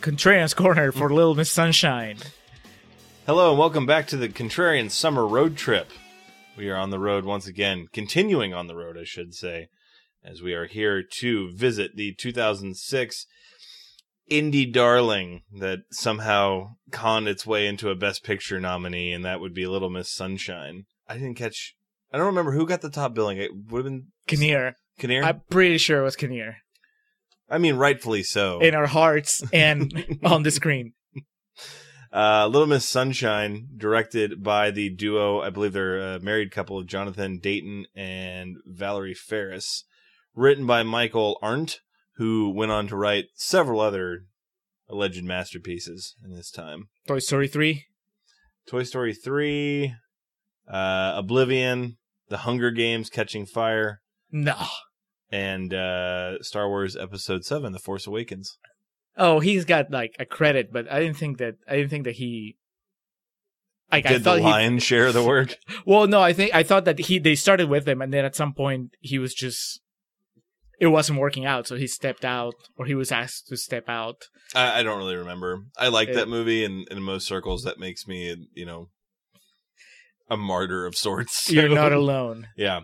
Contrarian's Corner for Little Miss Sunshine. Hello and welcome back to the Contrarian Summer Road Trip. We are on the road once again, continuing on the road, I should say, as we are here to visit the 2006 indie darling that somehow conned its way into a Best Picture nominee, and that would be Little Miss Sunshine. I didn't catch. I don't remember who got the top billing. It would have been Kinnear. Kinnear. I'm pretty sure it was Kinnear. I mean, rightfully so. In our hearts and on the screen. Uh, Little Miss Sunshine, directed by the duo, I believe they're a married couple of Jonathan Dayton and Valerie Faris. Written by Michael Arndt, who went on to write several other alleged masterpieces in his time. Toy Story 3. Toy Story 3, uh, Oblivion, The Hunger Games, Catching Fire, No. And uh, Star Wars Episode 7, The Force Awakens. Oh, he's got like a credit, but I didn't think that I didn't think that he like I Did the lion he share the work? Well, no, I think I thought that he they started with him and then at some point he was just it wasn't working out, so he stepped out or he was asked to step out. I, I don't really remember. I like that movie, and in most circles, that makes me, you know, a martyr of sorts. You're not alone. yeah.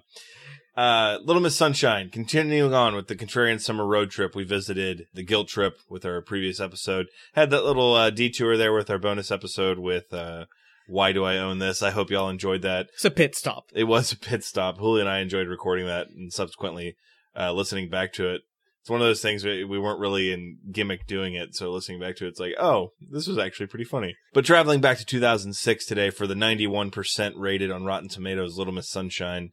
Uh, Little Miss Sunshine. Continuing on with the Contrarian Summer Road Trip, we visited the Guilt Trip with our previous episode. Had that little uh, detour there with our bonus episode with uh, Why Do I Own This? I hope y'all enjoyed that. It's a pit stop. It was a pit stop. Julio and I enjoyed recording that and subsequently uh, listening back to it. It's one of those things we, we weren't really in gimmick doing it, so listening back to it, it's like, oh, this was actually pretty funny. But traveling back to 2006 today for the 91% rated on Rotten Tomatoes Little Miss Sunshine.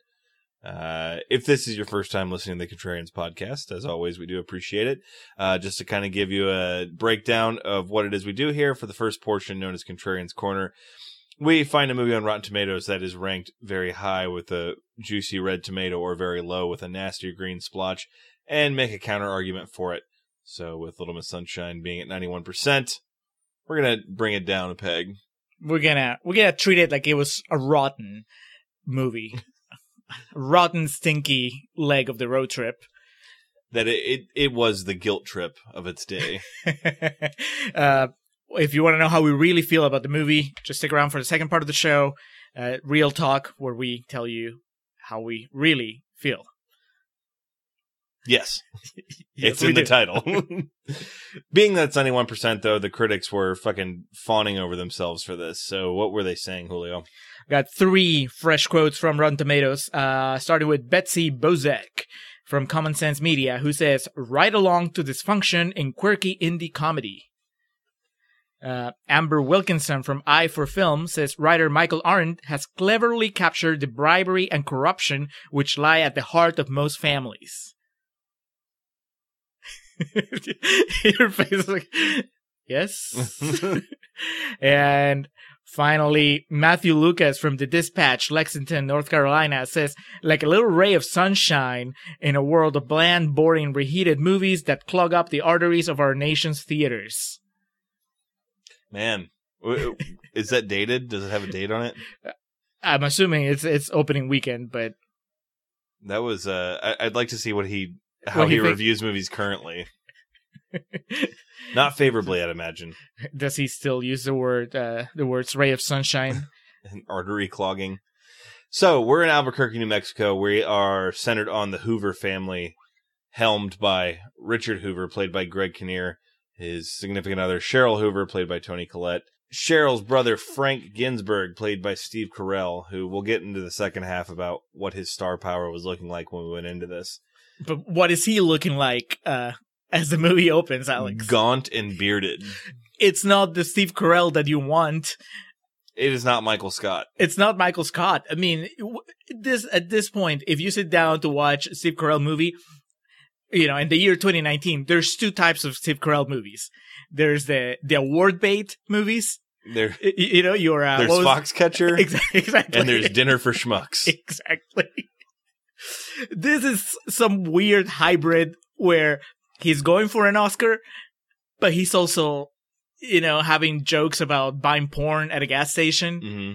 Uh, if this is your first time listening to the Contrarians podcast, as always, we do appreciate it. Uh, just to kind of give you a breakdown of what it is we do here for the first portion known as Contrarians Corner we find a movie on Rotten Tomatoes that is ranked very high with a juicy red tomato or very low with a nasty green splotch and make a counter argument for it. So with Little Miss Sunshine being at 91%, we're going to bring it down a peg. We're gonna we're gonna treat it like it was a rotten movie. Rotten stinky leg of the road trip. That it, it, it was the guilt trip of its day. uh, if you want to know how we really feel about the movie, just stick around for the second part of the show, uh, Real Talk, where we tell you how we really feel. yes, Yes, it's in the title. Being that it's 91%, though, the critics were fucking fawning over themselves for this. So what were they saying, Julio? Got three fresh quotes from Rotten Tomatoes, uh, starting with Betsy Bozdech from Common Sense Media, who says, Right along to dysfunction in quirky indie comedy. Uh, Amber Wilkinson from Eye for Film says writer Michael Arndt has cleverly captured the bribery and corruption which lie at the heart of most families. Your face is like, yes. and finally, Matthew Lucas from the Dispatch, Lexington, North Carolina, says, like a little ray of sunshine in a world of bland, boring, reheated movies that clog up the arteries of our nation's theaters. Man, is that dated? Does it have a date on it? I'm assuming it's it's opening weekend, but That was. Uh, I, I'd like to see what he how he he reviews movies currently. Not favorably, I'd imagine. does he still use the word uh, the words ray of sunshine? And artery clogging. So we're in Albuquerque, New Mexico. We are centered on the Hoover family, helmed by Richard Hoover, played by Greg Kinnear, his significant other Cheryl Hoover, played by Toni Collette. Cheryl's brother Frank Ginsburg, played by Steve Carell, who we'll get into the second half about what his star power was looking like when we went into this. But what is he looking like uh, as the movie opens, Alex? Gaunt and bearded. it's not the Steve Carell that you want. It is not Michael Scott. It's not Michael Scott. I mean, this at this point, if you sit down to watch a Steve Carell movie, you know, in the year 2019, there's two types of Steve Carell movies. There's the the award bait movies. There, You know, your uh, there's Foxcatcher, exactly. and there's Dinner for Schmucks. exactly. This is some weird hybrid where he's going for an Oscar, but he's also, you know, having jokes about buying porn at a gas station. hmm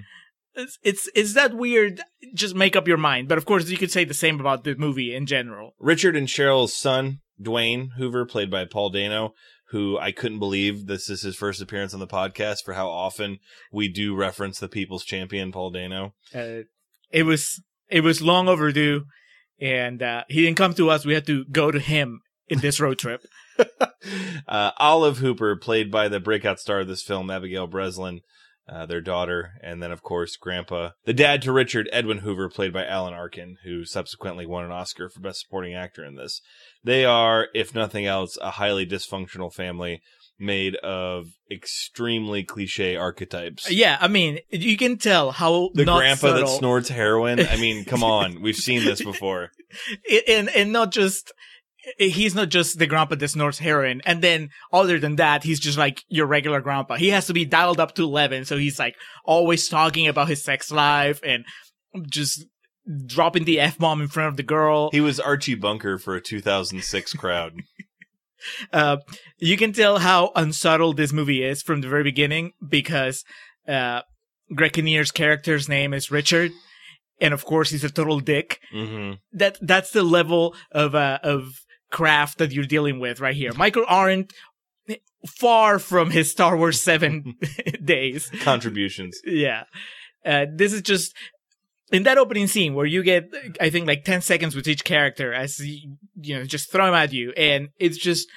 It's, it's it's that weird. Just make up your mind. But of course, you could say the same about the movie in general. Richard and Cheryl's son, Dwayne Hoover, played by Paul Dano, who I couldn't believe this is his first appearance on the podcast for how often we do reference the people's champion, Paul Dano. Uh, it was it was long overdue, and uh, he didn't come to us. We had to go to him in this road trip. uh, Olive Hoover, played by the breakout star of this film, Abigail Breslin, uh, their daughter, and then, of course, Grandpa, the dad to Richard, Edwin Hoover, played by Alan Arkin, who subsequently won an Oscar for Best Supporting Actor in this. They are, if nothing else, a highly dysfunctional family made of extremely cliche archetypes. Yeah, I mean, you can tell how The grandpa that snorts heroin. I mean, come on. We've seen this before. and and not just he's not just the grandpa that snorts heroin and then other than that he's just like your regular grandpa. He has to be dialed up to 11 so he's like always talking about his sex life and just dropping the f-bomb in front of the girl. He was Archie Bunker for a 2006 crowd. uh you can tell how unsubtle this movie is from the very beginning because uh Greg Kinnear's character's name is Richard and of course he's a total dick. Hmm that that's the level of uh, of craft that you're dealing with right here. Michael Arndt, far from his Star Wars Seven days. Contributions. Yeah, uh, this is just in that opening scene where you get, I think, like ten seconds with each character as you, you know just throw them at you, and it's just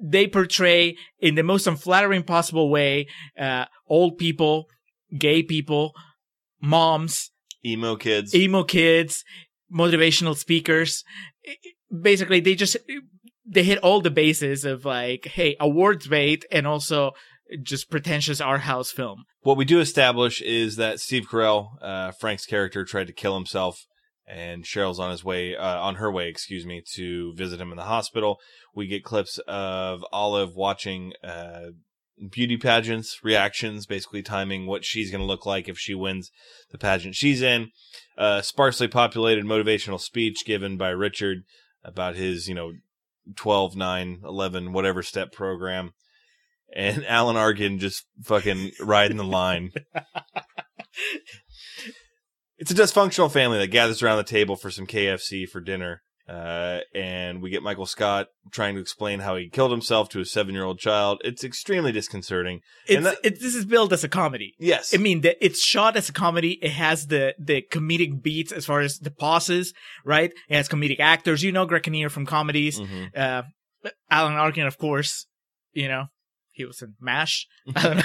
they portray in the most unflattering possible way uh, old people, gay people, moms, Emo kids. emo kids, motivational speakers. Basically, they just they hit all the bases of like, hey, awards bait, and also just pretentious art house film. what we do establish is that Steve Carell, uh, Frank's character, tried to kill himself, and Cheryl's on his way, uh, on her way, excuse me, to visit him in the hospital. We get clips of Olive watching uh, beauty pageants, reactions, basically timing what she's going to look like if she wins the pageant she's in. Uh, sparsely populated motivational speech given by Richard about his, you know, 12, 9, 11, whatever step program. And Alan Arkin just fucking riding the line. It's a dysfunctional family that gathers around the table for some KFC for dinner. Uh, and we get Michael Scott trying to explain how he killed himself to a seven year old child. It's extremely disconcerting. It's, that- it, this is billed as a comedy. Yes. I mean, the, it's shot as a comedy. It has the the comedic beats as far as the pauses, right? It has comedic actors. You know, Greg Kinnear from comedies. Mhm. Uh, Alan Arkin, of course. You know, he was in MASH. I don't know.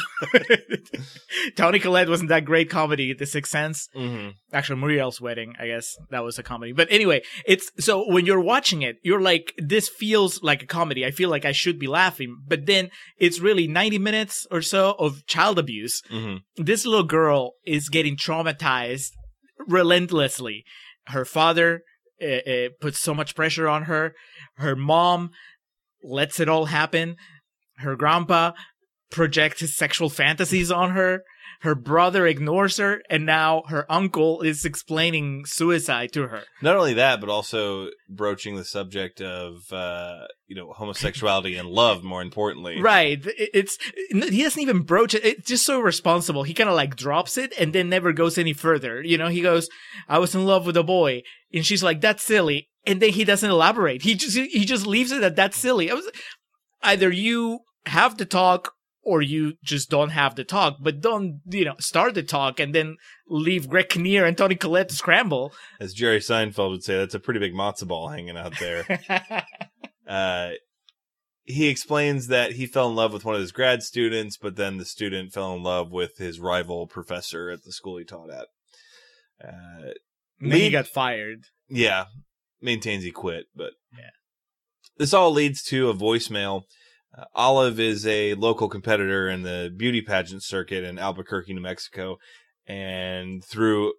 Toni Collette wasn't that great comedy. The Sixth Sense. Mhm. actually Muriel's wedding, I guess that was a comedy. But anyway, it's so when you're watching it, you're like, this feels like a comedy. I feel like I should be laughing, but then it's really 90 minutes or so of child abuse. Mhm. This little girl is getting traumatized relentlessly. Her father uh, uh, puts so much pressure on her. Her mom lets it all happen. Her grandpa projects his sexual fantasies on her. Her brother ignores her, and now her uncle is explaining suicide to her. Not only that, but also broaching the subject of, uh, you know, homosexuality and love, more importantly. Right. It's he doesn't even broach it. It's just so irresponsible. He kind of like drops it and then never goes any further. You know, he goes, "I was in love with a boy," and she's like, "That's silly," and then he doesn't elaborate. He just he just leaves it at that's silly. I was either you have the talk or you just don't have the talk, but don't you know start the talk and then leave Greg Kinnear and Toni Collette to scramble. As Jerry Seinfeld would say, that's a pretty big matzo ball hanging out there. uh, he explains that he fell in love with one of his grad students, but then the student fell in love with his rival professor at the school he taught at. Uh, then he got fired. yeah, maintains he quit, but. This all leads to a voicemail. Uh, Olive is a local competitor in the beauty pageant circuit in Albuquerque, New Mexico, and through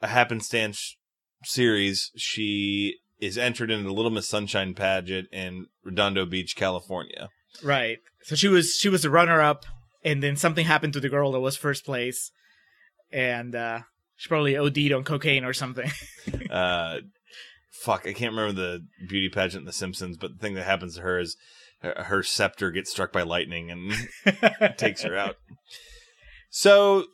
a happenstance series, she is entered into the Little Miss Sunshine pageant in Redondo Beach, California. Right. So she was she was a runner up, and then something happened to the girl that was first place, and uh, she probably OD'd on cocaine or something. uh fuck i can't remember the beauty pageant in the simpsons but the thing that happens to her is her, her scepter gets struck by lightning and takes her out. So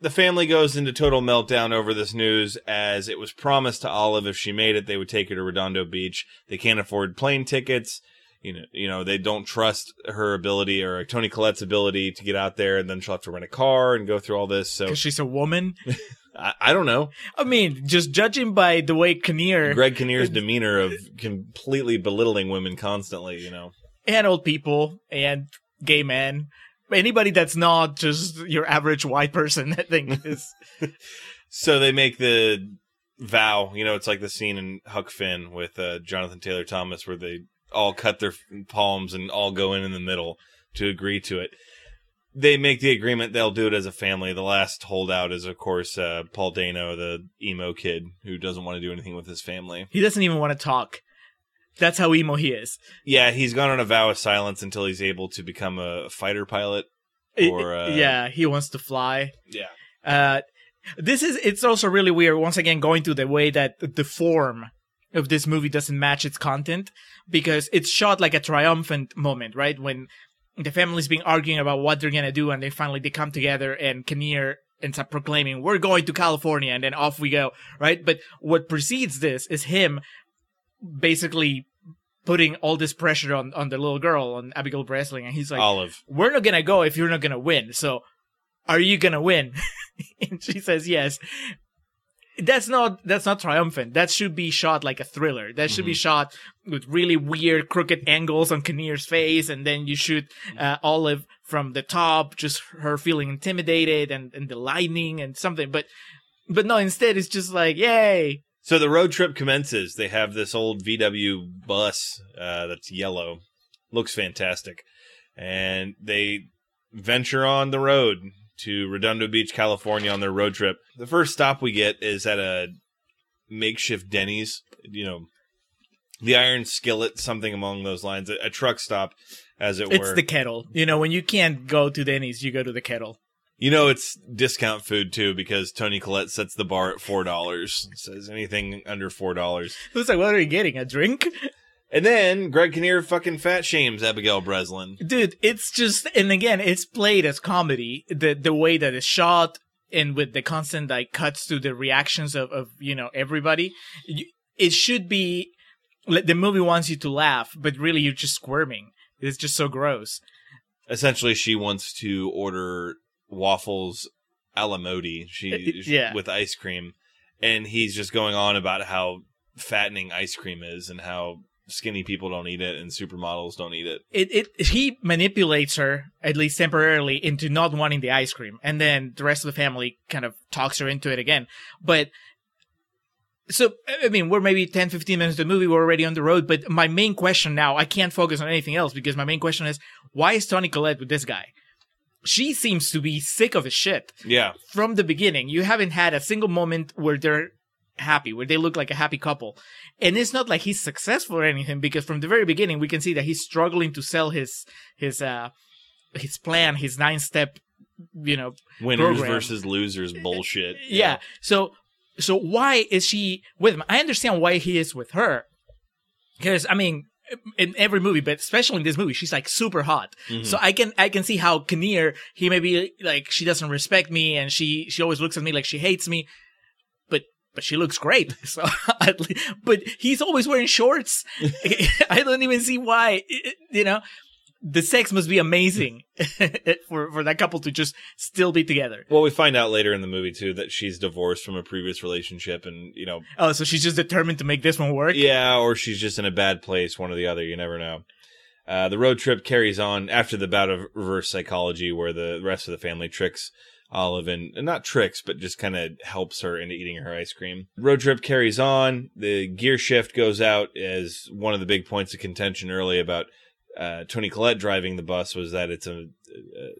the family goes into total meltdown over this news as it was promised to olive if she made it they would take her to redondo beach. They can't afford plane tickets you know, you know, they don't trust her ability or Toni Collette's ability to get out there, and then she'll have to rent a car and go through all this. So Because she's a woman. I, I don't know. I mean, just judging by the way Kinnear Greg Kinnear's demeanor of completely belittling women constantly, you know. and old people and gay men, anybody that's not just your average white person, I think is So they make the vow, you know, it's like the scene in Huck Finn with uh, Jonathan Taylor Thomas where they all cut their palms and all go in in the middle to agree to it. They make the agreement they'll do it as a family. The last holdout is, of course, uh, Paul Dano, the emo kid who doesn't want to do anything with his family. he doesn't even want to talk. That's how emo he is. Yeah, he's gone on a vow of silence until he's able to become a fighter pilot. Or, uh, yeah, he wants to fly. Yeah. Uh, this is it's also really weird. Once again, going to the way that the form of this movie doesn't match its content because it's shot like a triumphant moment, right? When the family's been arguing about what they're gonna do, and they finally they come together, and Kinnear ends up proclaiming, "We're going to California," and then off we go, right? But what precedes this is him basically putting all this pressure on on the little girl on Abigail Breslin, and he's like, Olive. we're not gonna go if you're not gonna win. So, are you gonna win? and she says yes. That's not that's not triumphant. That should be shot like a thriller. That should be shot with really weird crooked angles on Kinnear's face, and then you shoot uh, Olive from the top, just her feeling intimidated and, and the lightning and something. But but no, instead it's just like yay. So the road trip commences. They have this old VW bus uh, that's yellow, looks fantastic, and they venture on the road to Redondo Beach, California, on their road trip. The first stop we get is at a makeshift Denny's. You know, the Iron Skillet, something along those lines, a, a truck stop, as it It's were. It's the kettle. You know, when you can't go to Denny's, you go to the kettle. You know it's discount food too because Toni Collette sets the bar at four dollars. Says anything under four dollars. It was like, what are you getting? A drink? And then Greg Kinnear fucking fat shames Abigail Breslin. dude it's just and again it's played as comedy the the way that it's shot and with the constant like cuts to the reactions of of you know everybody it should be the movie wants you to laugh but really you're just squirming it's just so gross Essentially, she wants to order waffles a la Modi. Uh, she Yeah. with ice cream, and he's just going on about how fattening ice cream is and how skinny people don't eat it and supermodels don't eat it. it, it he manipulates her at least temporarily into not wanting the ice cream. And then the rest of the family kind of talks her into it again. But so i mean we're maybe 10 15 minutes into the movie we're already on the road. But my main question now i can't focus on anything else because my main question is why is toni collette with this guy? She seems to be sick of his shit. Yeah, from the beginning. You haven't had a single moment where they're happy, where they look like a happy couple. And it's not like he's successful or anything because from the very beginning we can see that he's struggling to sell his his uh his plan, his nine step, you know. winners Program. versus losers bullshit. Yeah. So so why is she with him? I understand why he is with her. Because I mean in every movie, but especially in this movie, she's like super hot. Mhm. So I can I can see how Kinnear he may be like she doesn't respect me and she she always looks at me like she hates me, but she looks great. So but he's always wearing shorts. I don't even see why. You know, the sex must be amazing for for that couple to just still be together. Well, we find out later in the movie too that she's divorced from a previous relationship, and you know, Oh, so she's just determined to make this one work. yeah, or she's just in a bad place, one or the other. You never know. Uh, the road trip carries on after the bout of reverse psychology, where the rest of the family tricks Olive and, and not tricks, but just kind of helps her into eating her ice cream. Road trip carries on. The gear shift goes out as one of the big points of contention early about uh, Toni Collette driving the bus was that it's a, a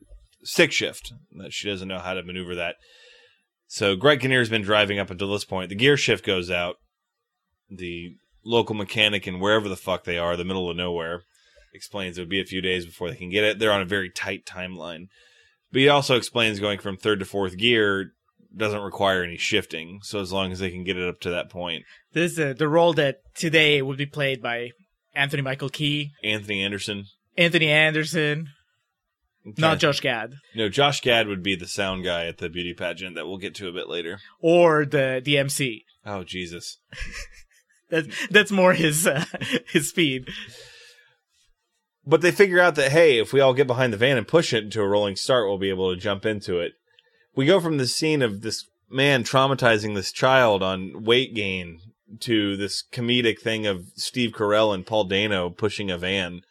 stick shift that she doesn't know how to maneuver that. So Greg Kinnear's been driving up until this point. The gear shift goes out. The local mechanic in wherever the fuck they are, the middle of nowhere, explains it would be a few days before they can get it. They're on a very tight timeline. But he also explains going from third to fourth gear doesn't require any shifting. So as long as they can get it up to that point. This is uh, the role that today would be played by Anthony Michael Key, Anthony Anderson. Anthony Anderson, not Josh Gad, No, Josh Gad would be the sound guy at the beauty pageant that we'll get to a bit later. or the the MC. Oh Jesus. That's that's more his uh, his speed. But they figure out that hey, if we all get behind the van and push it into a rolling start, we'll be able to jump into it. We go from the scene of this man traumatizing this child on weight gain to this comedic thing of Steve Carell and Paul Dano pushing a van.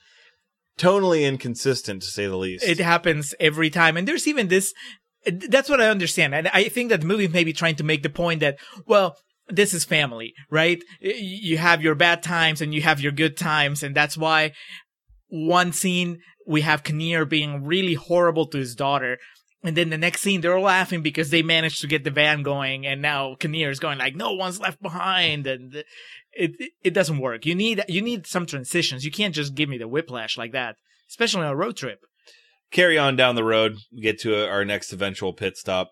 Tonally inconsistent to say the least. It happens every time, and there's even this. That's what I understand, and I think that the movie may be trying to make the point that well. This is family, right? You have your bad times and you have your good times, and that's why one scene we have Kinnear being really horrible to his daughter, and then the next scene they're laughing because they managed to get the van going, and now Kinnear is going like, "No one's left behind," and it it, doesn't work. You need you need some transitions. You can't just give me the whiplash like that, especially on a road trip. carry on down the road, we get to our next eventual pit stop.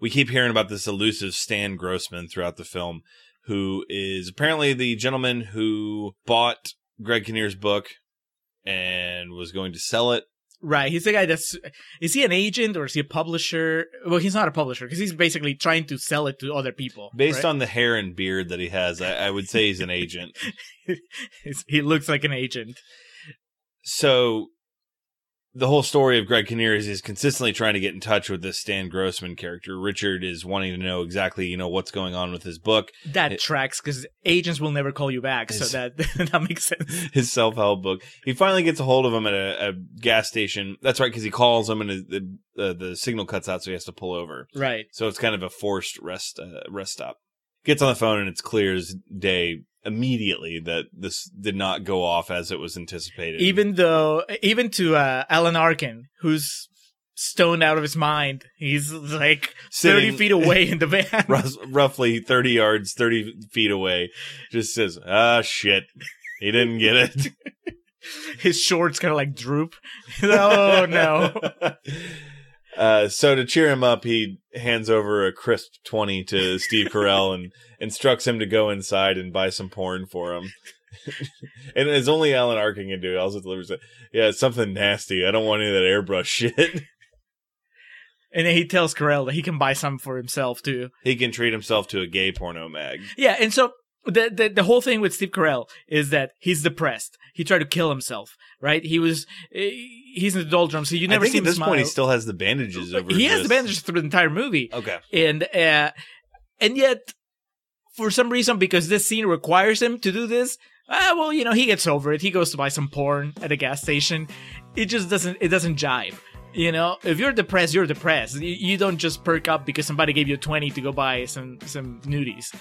We keep hearing about this elusive Stan Grossman throughout the film, who is apparently the gentleman who bought Greg Kinnear's book and was going to sell it. Right, he's the guy that's. Is he an agent or is he a publisher? Well, he's not a publisher because he's basically trying to sell it to other people. Based right? on the hair and beard that he has, I, I would say he's an agent. He looks like an agent. So the whole story of Greg Kinnear is he's consistently trying to get in touch with this Stan Grossman character. Richard is wanting to know exactly, you know, what's going on with his book. That It- tracks because agents will never call you back, so that that makes sense. his self help book. He finally gets a hold of him at a, a gas station. That's right, because he calls him and the the the signal cuts out, so he has to pull over. Right. So it's kind of a forced rest uh, rest stop. Gets on the phone and it's clear as day immediately that this did not go off as it was anticipated. Even though, even to uh, Alan Arkin, who's stoned out of his mind, he's like thirty feet away in the van. Roughly 30 yards, 30 feet away, just says, ah, shit. He didn't get it. his shorts kind of like droop. oh no! Uh, so to cheer him up, he hands over a crisp 20 to Steve Carell and instructs him to go inside and buy some porn for him. and it's only Alan Arkin can do. He also delivers it. Yeah, it's something nasty. I don't want any of that airbrush shit. And then he tells Carell that he can buy some for himself too. he can treat himself to a gay porno mag. Yeah, and so the, the the whole thing with Steve Carell is that he's depressed. He tried to kill himself, right? He was eh, he's in the doldrums, so you never I think see at this smile. point he still has the bandages over. he has the bandages through the entire movie, Okay. and uh, and yet for some reason because this scene requires him to do this. Ah, well, you know, he gets over it. He goes to buy some porn at a gas station. It just doesn't. It doesn't jive. You know, if you're depressed, you're depressed. You, you don't just perk up because somebody gave you twenty to go buy some some nudies.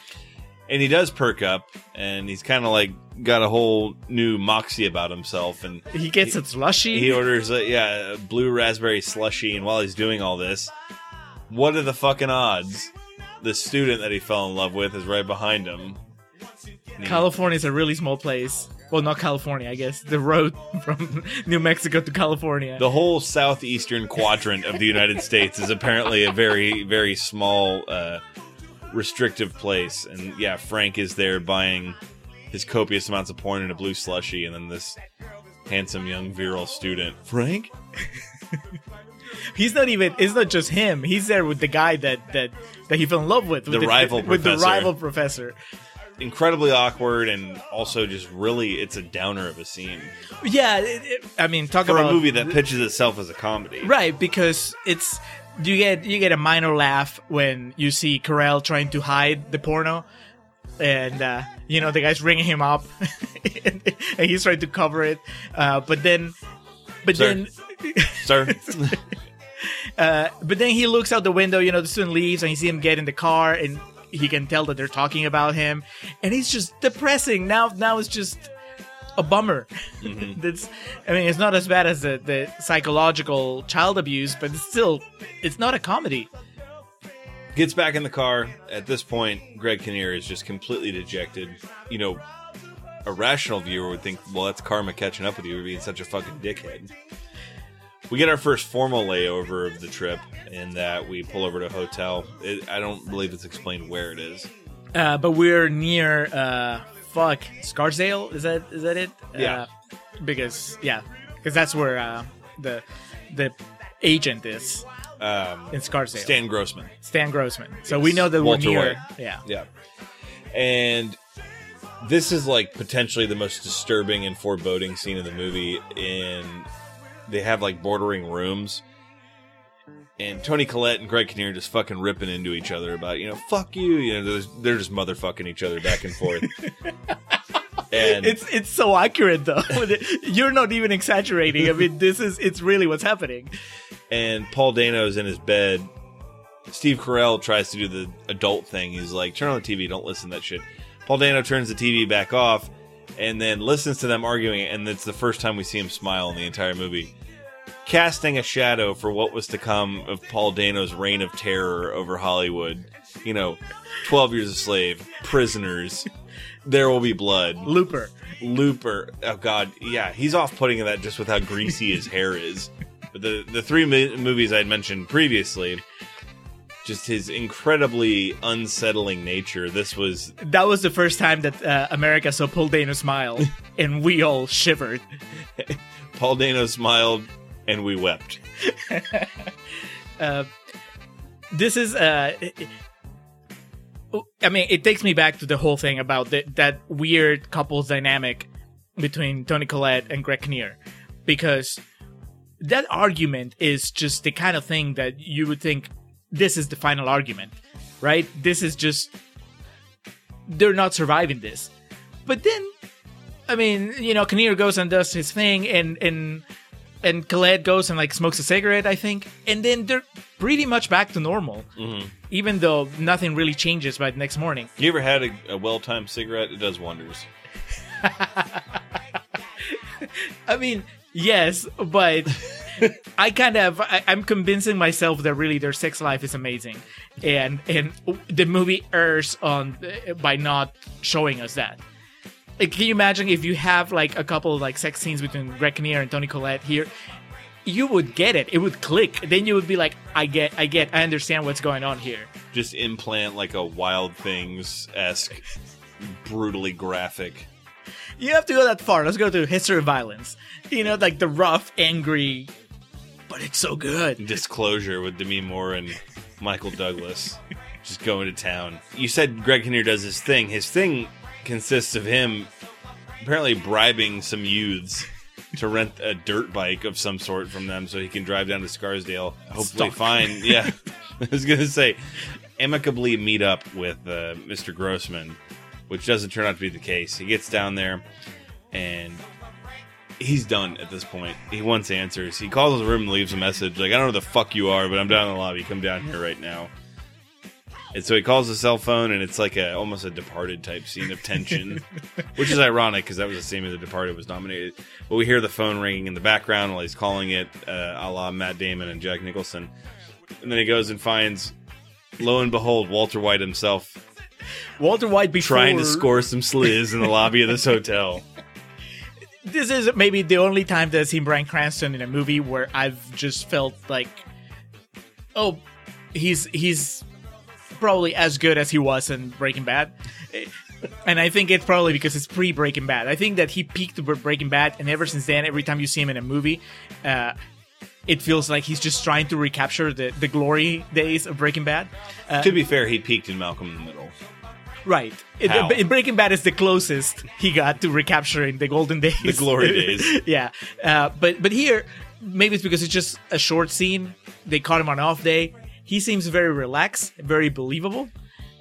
And he does perk up and he's kind of like got a whole new moxie about himself and He gets a slushy. he orders a yeah a blue raspberry slushy and while he's doing all this what are the fucking odds the student that he fell in love with is right behind him California is a really small place. Well, not California, I guess. The road from New Mexico to California. the whole southeastern quadrant of the united states is apparently a very very small uh restrictive place and yeah frank is there buying his copious amounts of porn in a blue slushy and then this handsome young virile student frank He's not even. It's not just him. He's there with the guy that that that he fell in love with. with The rival with the professor. rival professor. incredibly awkward and also just really it's a downer of a scene Yeah, it, it- I mean, talk for about a movie that pitches itself as a comedy right because it's you get you get a minor laugh when you see Carell trying to hide the porno. and uh, you know the guy's ringing him up, and, and he's trying to cover it, uh, but then, but Sir. then. Sir, Uh, but then he looks out the window, you know, the student leaves and you see him get in the car and he can tell that they're talking about him and he's just depressing. Now now it's just a bummer. That's I mean, it's not as bad as the, the psychological child abuse, but it's still it's not a comedy. gets back in the car. At this point, Greg Kinnear is just completely dejected. You know, a rational viewer would think, well, that's karma catching up with you for being such a fucking dickhead. We get our first formal layover of the trip in that we pull over to a hotel. It, I don't believe it's explained where it is. Uh, but we're near uh fuck Scarsdale, is that is that it? Yeah. Uh, because yeah, because that's where uh the the agent is Um, in Scarsdale. Stan Grossman. Stan Grossman. So Yes. we know that Walter we're near. White. Yeah. Yeah. And this is like potentially the most disturbing and foreboding scene in the movie. In they have like bordering rooms, and Toni Collette and Greg Kinnear just fucking ripping into each other about you know fuck you. You know they're, they're just motherfucking each other back and forth. and It's it's so accurate though. You're not even exaggerating. I mean, this is it's really what's happening. and Paul Dano's in his bed. Steve Carell tries to do the adult thing. He's like, turn on the TV, don't listen to that shit. Paul Dano turns the TV back off and then listens to them arguing, and it's the first time we see him smile in the entire movie. Casting a shadow for what was to come of Paul Dano's reign of terror over Hollywood. You know, 12 Years a Slave, Prisoners, There Will Be Blood, Looper. Looper. Oh God, yeah, he's off putting in that just with how greasy his hair is. But the the three mo- movies I'd mentioned previously, just his incredibly unsettling nature. This was That was the first time that uh, America saw Paul Dano smile, and we all shivered. Paul Dano smiled and we wept. Uh, this is uh, I mean, it takes me back to the whole thing about the, that weird couples dynamic between Toni Collette and Greg Kinnear, because that argument is just the kind of thing that you would think this is the final argument, right? This is just they're not surviving this, but then, I mean, you know, Kinnear goes and does his thing, and and and Collette goes and like smokes a cigarette, I think, and then they're pretty much back to normal, mm-hmm. even though nothing really changes by the next morning. You ever had a, a well timed cigarette? It does wonders. I mean, yes, but I kind of I, I'm convincing myself that really their sex life is amazing, and and the movie errs on by not showing us that. Like, can you imagine if you have like a couple of like sex scenes between Greg Kinnear and Toni Collette here? You would get it. It would click. Then you would be like, I get, I get, I understand what's going on here. Just implant like a Wild Things esque, brutally graphic. You have to go that far. Let's go to History of Violence. You know, like the rough, angry, but it's so good. disclosure with Demi Moore and Michael Douglas just going to town. You said Greg Kinnear does his thing. His thing consists of him apparently bribing some youths to rent a dirt bike of some sort from them so he can drive down to Scarsdale, hopefully Stalk. find yeah. I was gonna say amicably meet up with uh, Mr. Grossman, which doesn't turn out to be the case. He gets down there and he's done at this point. He wants answers. He calls his room and leaves a message like, "I don't know who the fuck you are, but I'm down in the lobby. Come down here right now." And so he calls his cell phone, and it's like a almost a Departed type scene of tension, which is ironic because that was the same as the Departed was nominated. But we hear the phone ringing in the background while he's calling it, uh, a la Matt Damon and Jack Nicholson. And then he goes and finds, lo and behold, Walter White himself Walter White before trying to score some sliz in the lobby of this hotel. This is maybe the only time that I've seen Bryan Cranston in a movie where I've just felt like, oh, he's he's probably as good as he was in Breaking Bad. And I think it's probably because it's pre Breaking Bad. I think that he peaked with Breaking Bad, and ever since then, every time you see him in a movie, uh, it feels like he's just trying to recapture the, the glory days of Breaking Bad. Uh, to be fair, he peaked in Malcolm in the Middle. Right. It- in Breaking Bad is the closest he got to recapturing the golden days, The glory days. yeah, uh, but but here maybe it's because it's just a short scene. They caught him on off day. He seems very relaxed, very believable.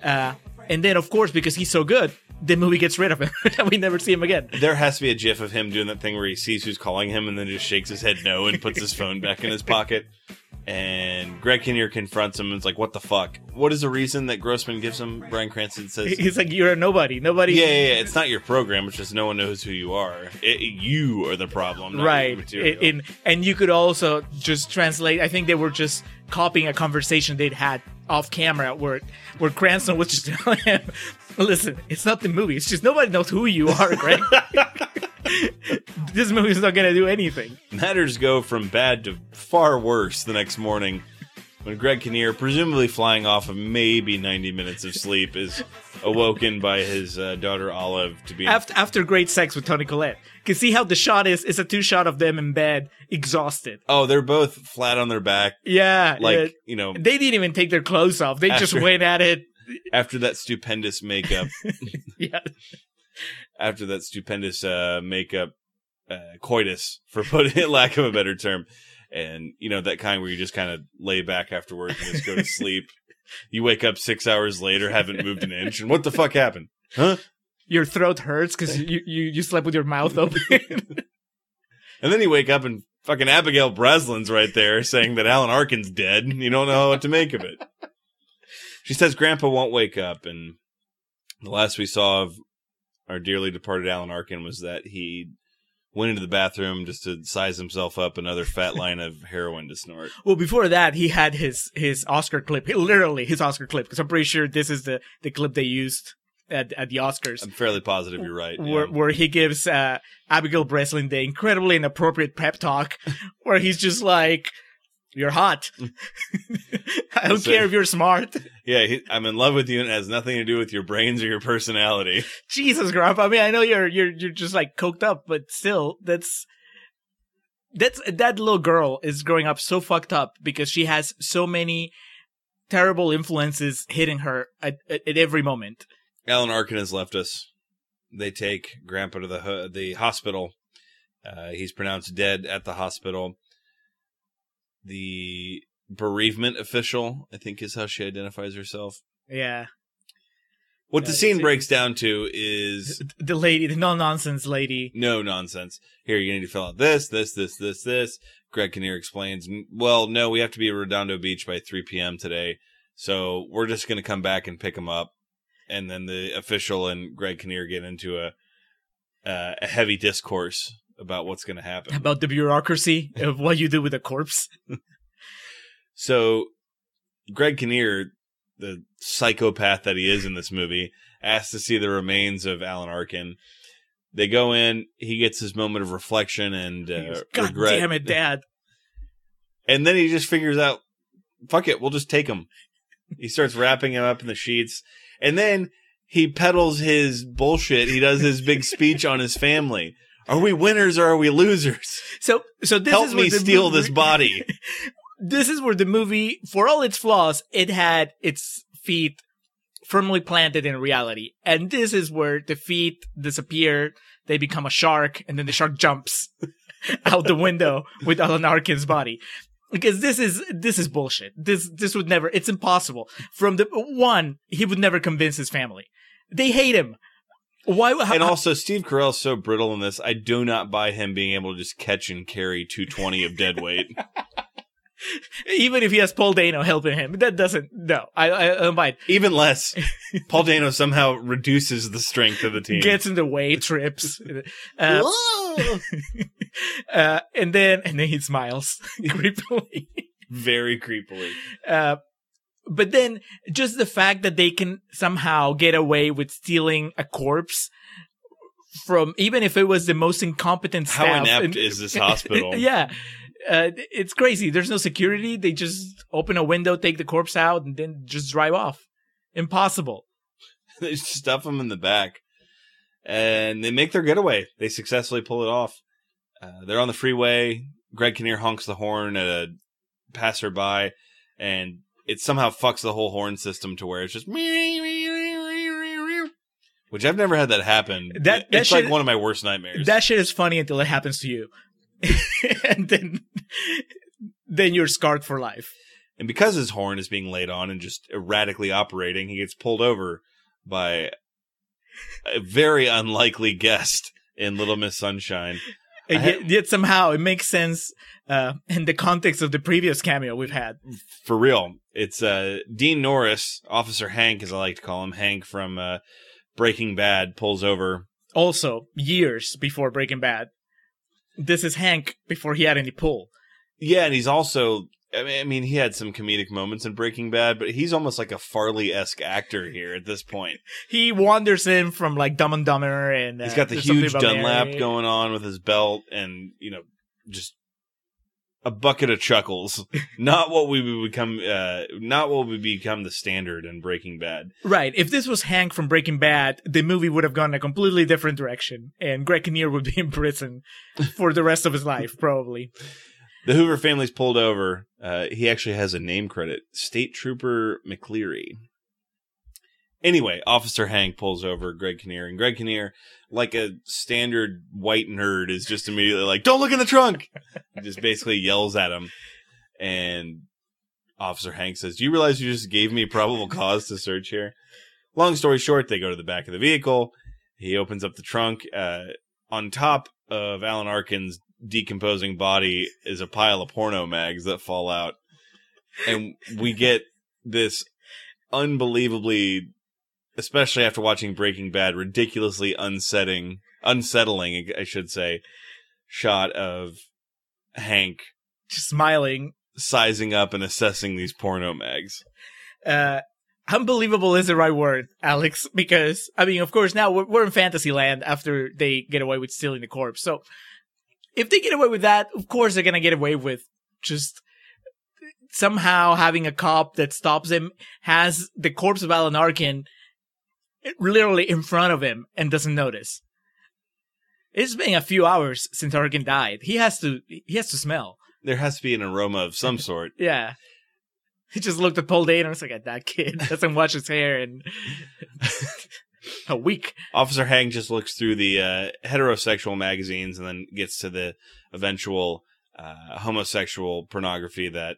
Uh, And then, of course, because he's so good, the movie gets rid of him, and we never see him again. There has to be a gif of him doing that thing where he sees who's calling him and then just shakes his head no and puts his phone back in his pocket. And Greg Kinnear confronts him and is like, "What the fuck? What is the reason that Grossman gives him?" Bryan Cranston says, He's like, "You're a nobody. Nobody." Yeah, yeah, yeah, it's not your program. It's just no one knows who you are. It, you are the problem, not right. In, and you could also just translate. I think they were just copying a conversation they'd had off camera where where Cranston was just telling him, "Listen, it's not the movie. It's just nobody knows who you are, Greg. this movie's not gonna do anything." Matters go from bad to far worse the next morning when Greg Kinnear, presumably flying off of maybe 90 minutes of sleep, is awoken by his uh, daughter Olive to be. After after great sex with Toni Collette, can see how the shot is. It's a two shot of them in bed, exhausted. oh, they're both flat on their back. Yeah, Like, yeah. you know, they didn't even take their clothes off. They just went at it. After that stupendous makeup, Yeah, after that stupendous uh, makeup uh, coitus, for putting lack of a better term, and you know that kind where you just kind of lay back afterwards and just go to sleep. You wake up six hours later, haven't moved an inch, and what the fuck happened? Huh? your throat hurts because you, you you slept with your mouth open. And then you wake up and fucking Abigail Breslin's right there saying that Alan Arkin's dead. You don't know what to make of it. She says Grandpa won't wake up, and the last we saw of our dearly departed Alan Arkin was that he went into the bathroom just to size himself up another fat line of heroin to snort. well, before that, he had his his Oscar clip. He- literally his Oscar clip because I'm pretty sure this is the the clip they used at at the Oscars. I'm fairly positive you're right. Where, yeah. where he gives uh, Abigail Breslin the incredibly inappropriate pep talk, where he's just like, "You're hot. I don't So- care if you're smart." Yeah, he, I'm in love with you, and it has nothing to do with your brains or your personality. Jesus, Grandpa. I mean, I know you're you're you're just like coked up, but still, that's that's that little girl is growing up so fucked up because she has so many terrible influences hitting her at, at, at every moment. Alan Arkin has left us. They take Grandpa to the the hospital. Uh, he's pronounced dead at the hospital. The bereavement official, I think, is how she identifies herself. Yeah, What the scene breaks down to is the lady, the no nonsense lady. no nonsense. Here, you need to fill out this, this, this, this, this. Greg Kinnear explains, well, no, we have to be at Redondo Beach by 3 p.m. today. So we're just going to come back and pick him up. And then the official and Greg Kinnear get into a, uh, a heavy discourse about what's going to happen. About the bureaucracy of what you do with a corpse. So Greg Kinnear, the psychopath that he is in this movie, asks to see the remains of Alan Arkin. They go in. He gets his moment of reflection and uh, goes, God regret. damn it, Dad. And then he just figures out, fuck it, we'll just take him. He starts wrapping him up in the sheets. And then he peddles his bullshit. He does his big speech on his family. Are we winners or are we losers? So, so this Help is me steal movie- this body. this is where the movie, for all its flaws, it had its feet firmly planted in reality. And this is where the feet disappear, they become a shark, and then the shark jumps out the window with Alan Arkin's body. Because this is this is bullshit. This this would never. It's impossible. From the one, he would never convince his family. They hate him. Why? How, and also, Steve Carell's so brittle in this. I do not buy him being able to just catch and carry 220 of dead weight. even if he has Paul Dano helping him, that doesn't. No, I I, I don't buy it. Even less. Paul Dano somehow reduces the strength of the team. Gets in the way, trips. Uh, uh, and then and then he smiles creepily. Very creepily. Uh, but then just the fact that they can somehow get away with stealing a corpse from even if it was the most incompetent How staff inept in- is this hospital? yeah. Uh, it's crazy. There's no security. They just open a window, take the corpse out, and then just drive off. Impossible. they stuff him in the back. And they make their getaway. They successfully pull it off. Uh, they're on the freeway. Greg Kinnear honks the horn at a passerby, and it somehow fucks the whole horn system to where it's just which I've never had that happen. That- that it's like one of my worst nightmares. That shit is funny until it happens to you, and then then you're scarred for life. and because his horn is being laid on and just erratically operating, he gets pulled over by a very unlikely guest in Little Miss Sunshine. Yet, yet somehow it makes sense uh, in the context of the previous cameo we've had. For real. It's uh, Dean Norris, Officer Hank, as I like to call him. Hank from uh, Breaking Bad pulls over. Also, years before Breaking Bad. This is Hank before he had any pull. Yeah, and he's also. I mean, I mean, he had some comedic moments in Breaking Bad, but he's almost like a Farley esque actor here at this point. He wanders in from like Dumb and Dumber, and uh, He's got the huge Dunlap Mary. going on with his belt, and you know, just a bucket of chuckles. not what we would become. Uh, not what would become the standard in Breaking Bad. Right. If this was Hank from Breaking Bad, the movie would have gone a completely different direction, and Greg Kinnear would be in prison for the rest of his life, probably. The Hoover family's pulled over. Uh, he actually has a name credit: State Trooper McCleary. Anyway, Officer Hank pulls over Greg Kinnear, and Greg Kinnear, like a standard white nerd, is just immediately like, "Don't look in the trunk!" he just basically yells at him, and Officer Hank says, "Do you realize you just gave me probable cause to search here?" Long story short, they go to the back of the vehicle. He opens up the trunk. Uh, on top of Alan Arkin's decomposing body is a pile of porno mags that fall out, and we get this unbelievably, especially after watching Breaking Bad, ridiculously unsettling, unsettling, I should say, shot of Hank Just smiling. sizing up and assessing these porno mags. Uh, unbelievable is the right word, Alex, because, I mean, of course, now we're, we're in fantasy land after they get away with stealing the corpse. So, if they get away with that, of course they're gonna get away with just somehow having a cop that stops him, has the corpse of Alan Arkin literally in front of him and doesn't notice. It's been a few hours since Arkin died. He has to, he has to smell. There has to be an aroma of some sort. Yeah. He just looked at Paul Dano and was like, that kid doesn't wash his hair in a week. Officer Hank just looks through the uh, heterosexual magazines and then gets to the eventual uh, homosexual pornography that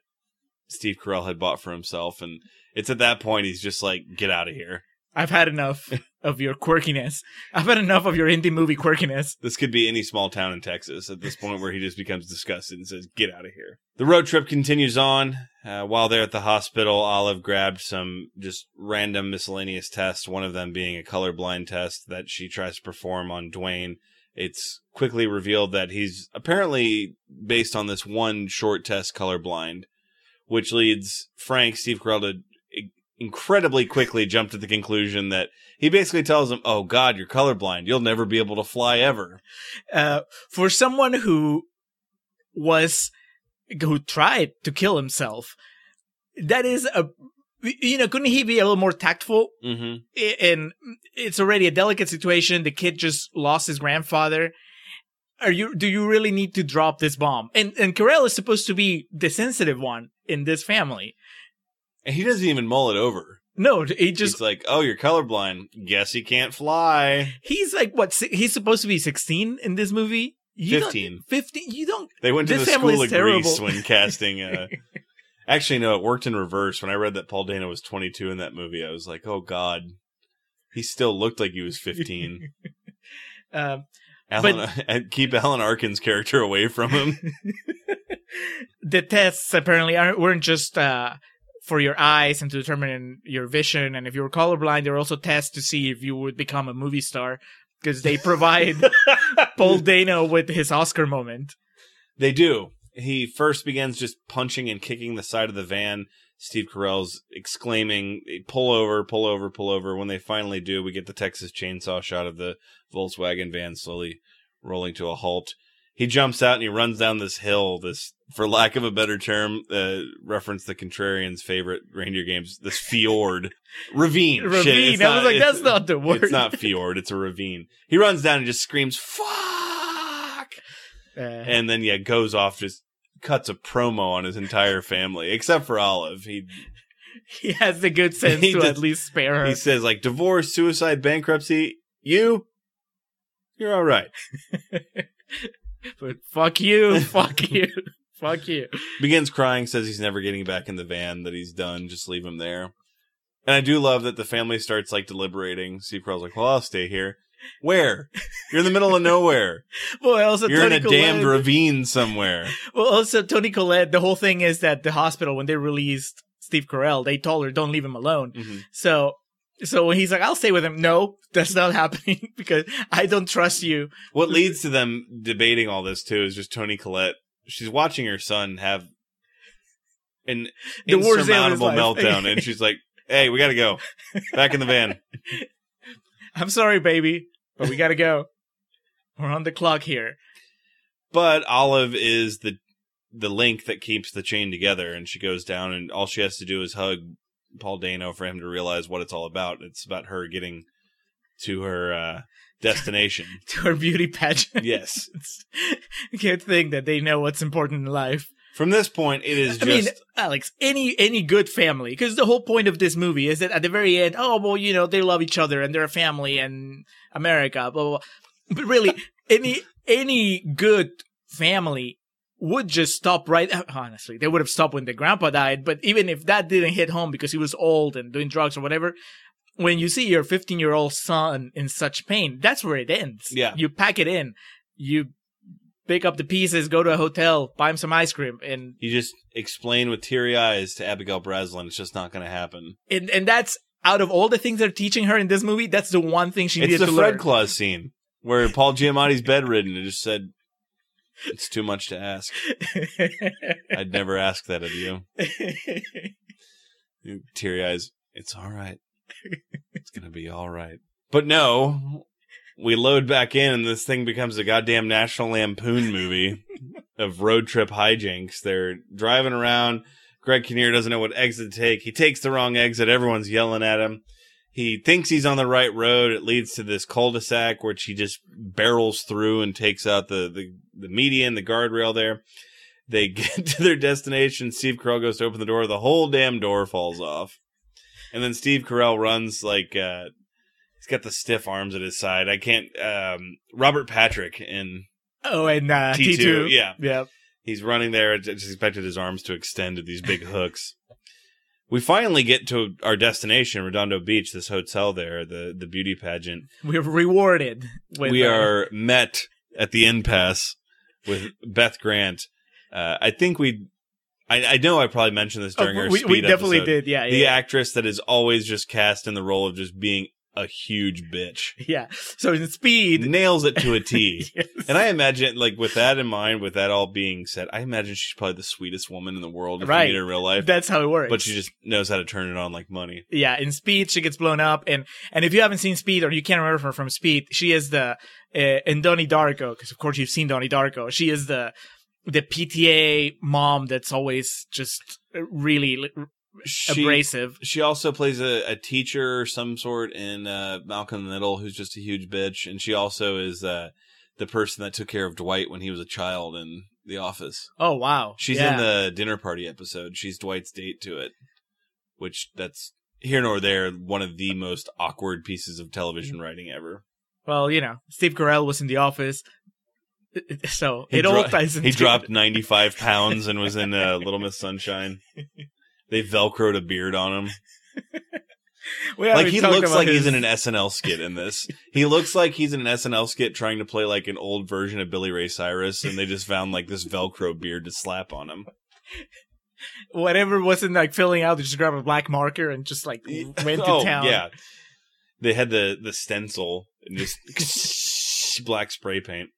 Steve Carell had bought for himself. And it's at that point he's just like, get out of here. I've had enough of your quirkiness. I've had enough of your indie movie quirkiness. This could be any small town in Texas at this point where he just becomes disgusted and says, get out of here. The road trip continues on. Uh, while they're at the hospital, Olive grabbed some just random miscellaneous tests, one of them being a colorblind test that she tries to perform on Dwayne. It's quickly revealed that he's apparently, based on this one short test, colorblind, which leads Frank, Steve Carell, to incredibly quickly jump to the conclusion that he basically tells him, Oh God, you're colorblind. You'll never be able to fly ever. Uh, for someone who was, who tried to kill himself, that is a, you know, couldn't he be a little more tactful? Mm-hmm. And it's already a delicate situation. The kid just lost his grandfather. Are you, do you really need to drop this bomb? And, and Carell is supposed to be the sensitive one in this family. And he doesn't even mull it over. No, he just He's like, "Oh, you're colorblind. Guess he can't fly." He's like what? He's supposed to be sixteen in this movie. You 15. Fifteen. You don't. They went to the school of Grease when casting. Uh... Actually, no, it worked in reverse. When I read that Paul Dano was 22 in that movie, I was like, "Oh God." He still looked like he was 15. Um, Alan, and keep Alan Arkin's character away from him. the tests apparently aren't weren't just uh, for your eyes and to determine your vision, and if you were colorblind, there were also tests to see if you would become a movie star because they provide Paul Dano with his Oscar moment. They do. He first begins just punching and kicking the side of the van. Steve Carell's exclaiming, pull over, pull over, pull over. When they finally do, we get the Texas chainsaw shot of the Volkswagen van slowly rolling to a halt. He jumps out and he runs down this hill, this, for lack of a better term, uh, reference the contrarian's favorite reindeer games, this fjord. Ravine. Ravine. it's I was like, that's not the word. It's not fjord, it's a ravine. He runs down and just screams, fuck! Uh, and then yeah goes off just cuts a promo on his entire family except for olive he he has the good sense to does- at least spare her. he says like divorce suicide bankruptcy you you're all right but fuck you, fuck you, fuck you. begins crying says he's never getting back in the van that he's done just leave him there And I do love that the family starts like deliberating. Steve Carell's like, "Well, I'll stay here." Where? You're in the middle of nowhere. Well, also You're Tony in a Collette, damned ravine somewhere. Well, also Toni Collette. The whole thing is that the hospital when they released Steve Carell, they told her don't leave him alone. Mhm. So, so when he's like, "I'll stay with him," no, that's not happening because I don't trust you. What leads to them debating all this too is just Toni Collette. She's watching her son have an The insurmountable meltdown, and she's like, "Hey, we gotta go back in the van." I'm sorry, baby, but we gotta go. We're on the clock here. But Olive is the the link that keeps the chain together, and she goes down, and all she has to do is hug Paul Dano for him to realize what it's all about. It's about her getting to her uh, destination. To her beauty pageant. yes. can't think that they know what's important in life. From this point, it is I just mean, Alex, any any good family, because the whole point of this movie is that at the very end, oh well, you know, they love each other and they're a family and America, blah blah. blah. But really, any any good family would just stop right. Honestly, they would have stopped when the grandpa died. But even if that didn't hit home because he was old and doing drugs or whatever, when you see your 15 year old son in such pain, that's where it ends. Yeah. you pack it in, you pick up the pieces, go to a hotel, buy him some ice cream, and you just explain with teary eyes to Abigail Breslin. It's just not going to happen. and and that's out of all the things they're teaching her in this movie, that's the one thing she needs to do. It's needed the to Fred learn. Claus scene where Paul Giamatti's bedridden and just said, "It's too much to ask. I'd never ask that of you." You teary eyes. It's all right. It's gonna be all right. But no, we load back in, and this thing becomes a goddamn National Lampoon movie of road trip hijinks. They're driving around. Greg Kinnear doesn't know what exit to take. He takes the wrong exit. Everyone's yelling at him. He thinks he's on the right road. It leads to this cul-de-sac which he just barrels through and takes out the, the, the median, the guardrail there. They get to their destination. Steve Carell goes to open the door. The whole damn door falls off. And then Steve Carell runs like, uh, he's got the stiff arms at his side. I can't, um, Robert Patrick in, oh, and uh, T2, T2, yeah. yeah. he's running there. I just expected his arms to extend to these big hooks. We finally get to our destination, Redondo Beach, this hotel there, the, the beauty pageant. We're rewarded. With, we are met at the impasse with Beth Grant. Uh, I think we, I, I know I probably mentioned this oh, during our we, speed we definitely episode. did. Yeah, The yeah, actress that is always just cast in the role of just being a huge bitch yeah. So in Speed, nails it to a T. Yes. And I imagine, like, with that in mind, with that all being said, I imagine she's probably the sweetest woman in the world if Right. you meet her in real life. that's how it works. But she just knows how to turn it on like money. yeah, in Speed she gets blown up, and and if you haven't seen Speed or you can't remember her from Speed, she is the uh, in Donnie Darko because of course you've seen Donnie Darko. She is the the PTA mom that's always just really She, abrasive. she also plays a, a teacher or some sort in uh, Malcolm in the Middle who's just a huge bitch. And she also is uh, the person that took care of Dwight when he was a child in The Office. Oh wow, She's yeah. in the dinner party episode. She's Dwight's date to it, which that's here nor there one of the most awkward pieces of television writing ever. well, you know, Steve Carell was in The Office, so He it all ties into He dropped 95 pounds and was in uh, Little Miss Sunshine. They velcroed a beard on him. Like he looks like his- he's in an SNL skit in this. He looks like he's in an SNL skit trying to play like an old version of Billy Ray Cyrus, and they just found like this Velcro beard to slap on him. whatever wasn't like filling out. They just grabbed a black marker and just like went to oh town. yeah, they had the the stencil and just black spray paint.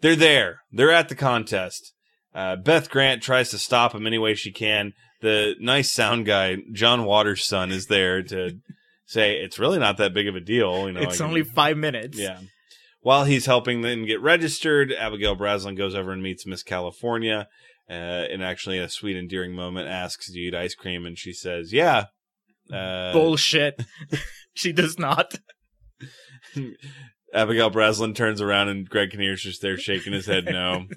They're there. They're at the contest. Uh, Beth Grant tries to stop him any way she can. The nice sound guy, John Waters' son, is there to say it's really not that big of a deal. You know, it's can- only five minutes. yeah. While he's helping them get registered, Abigail Breslin goes over and meets Miss California, uh, and actually, a sweet, endearing moment, asks, "Do you eat ice cream?" And she says, "Yeah." Uh, Bullshit. she does not. Abigail Breslin turns around, and Greg Kinnear's just there shaking his head, no.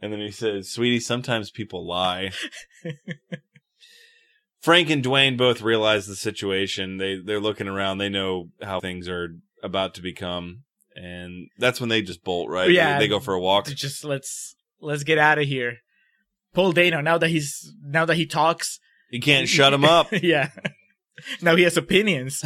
and then he says, "Sweetie, sometimes people lie." Frank and Dwayne both realize the situation. They they're looking around. They know how things are about to become, and that's when they just bolt. Right? Yeah. They, they go for a walk. Just let's let's get out of here. Paul Dano. Now that he's now that he talks, You can't shut him up. yeah. now he has opinions.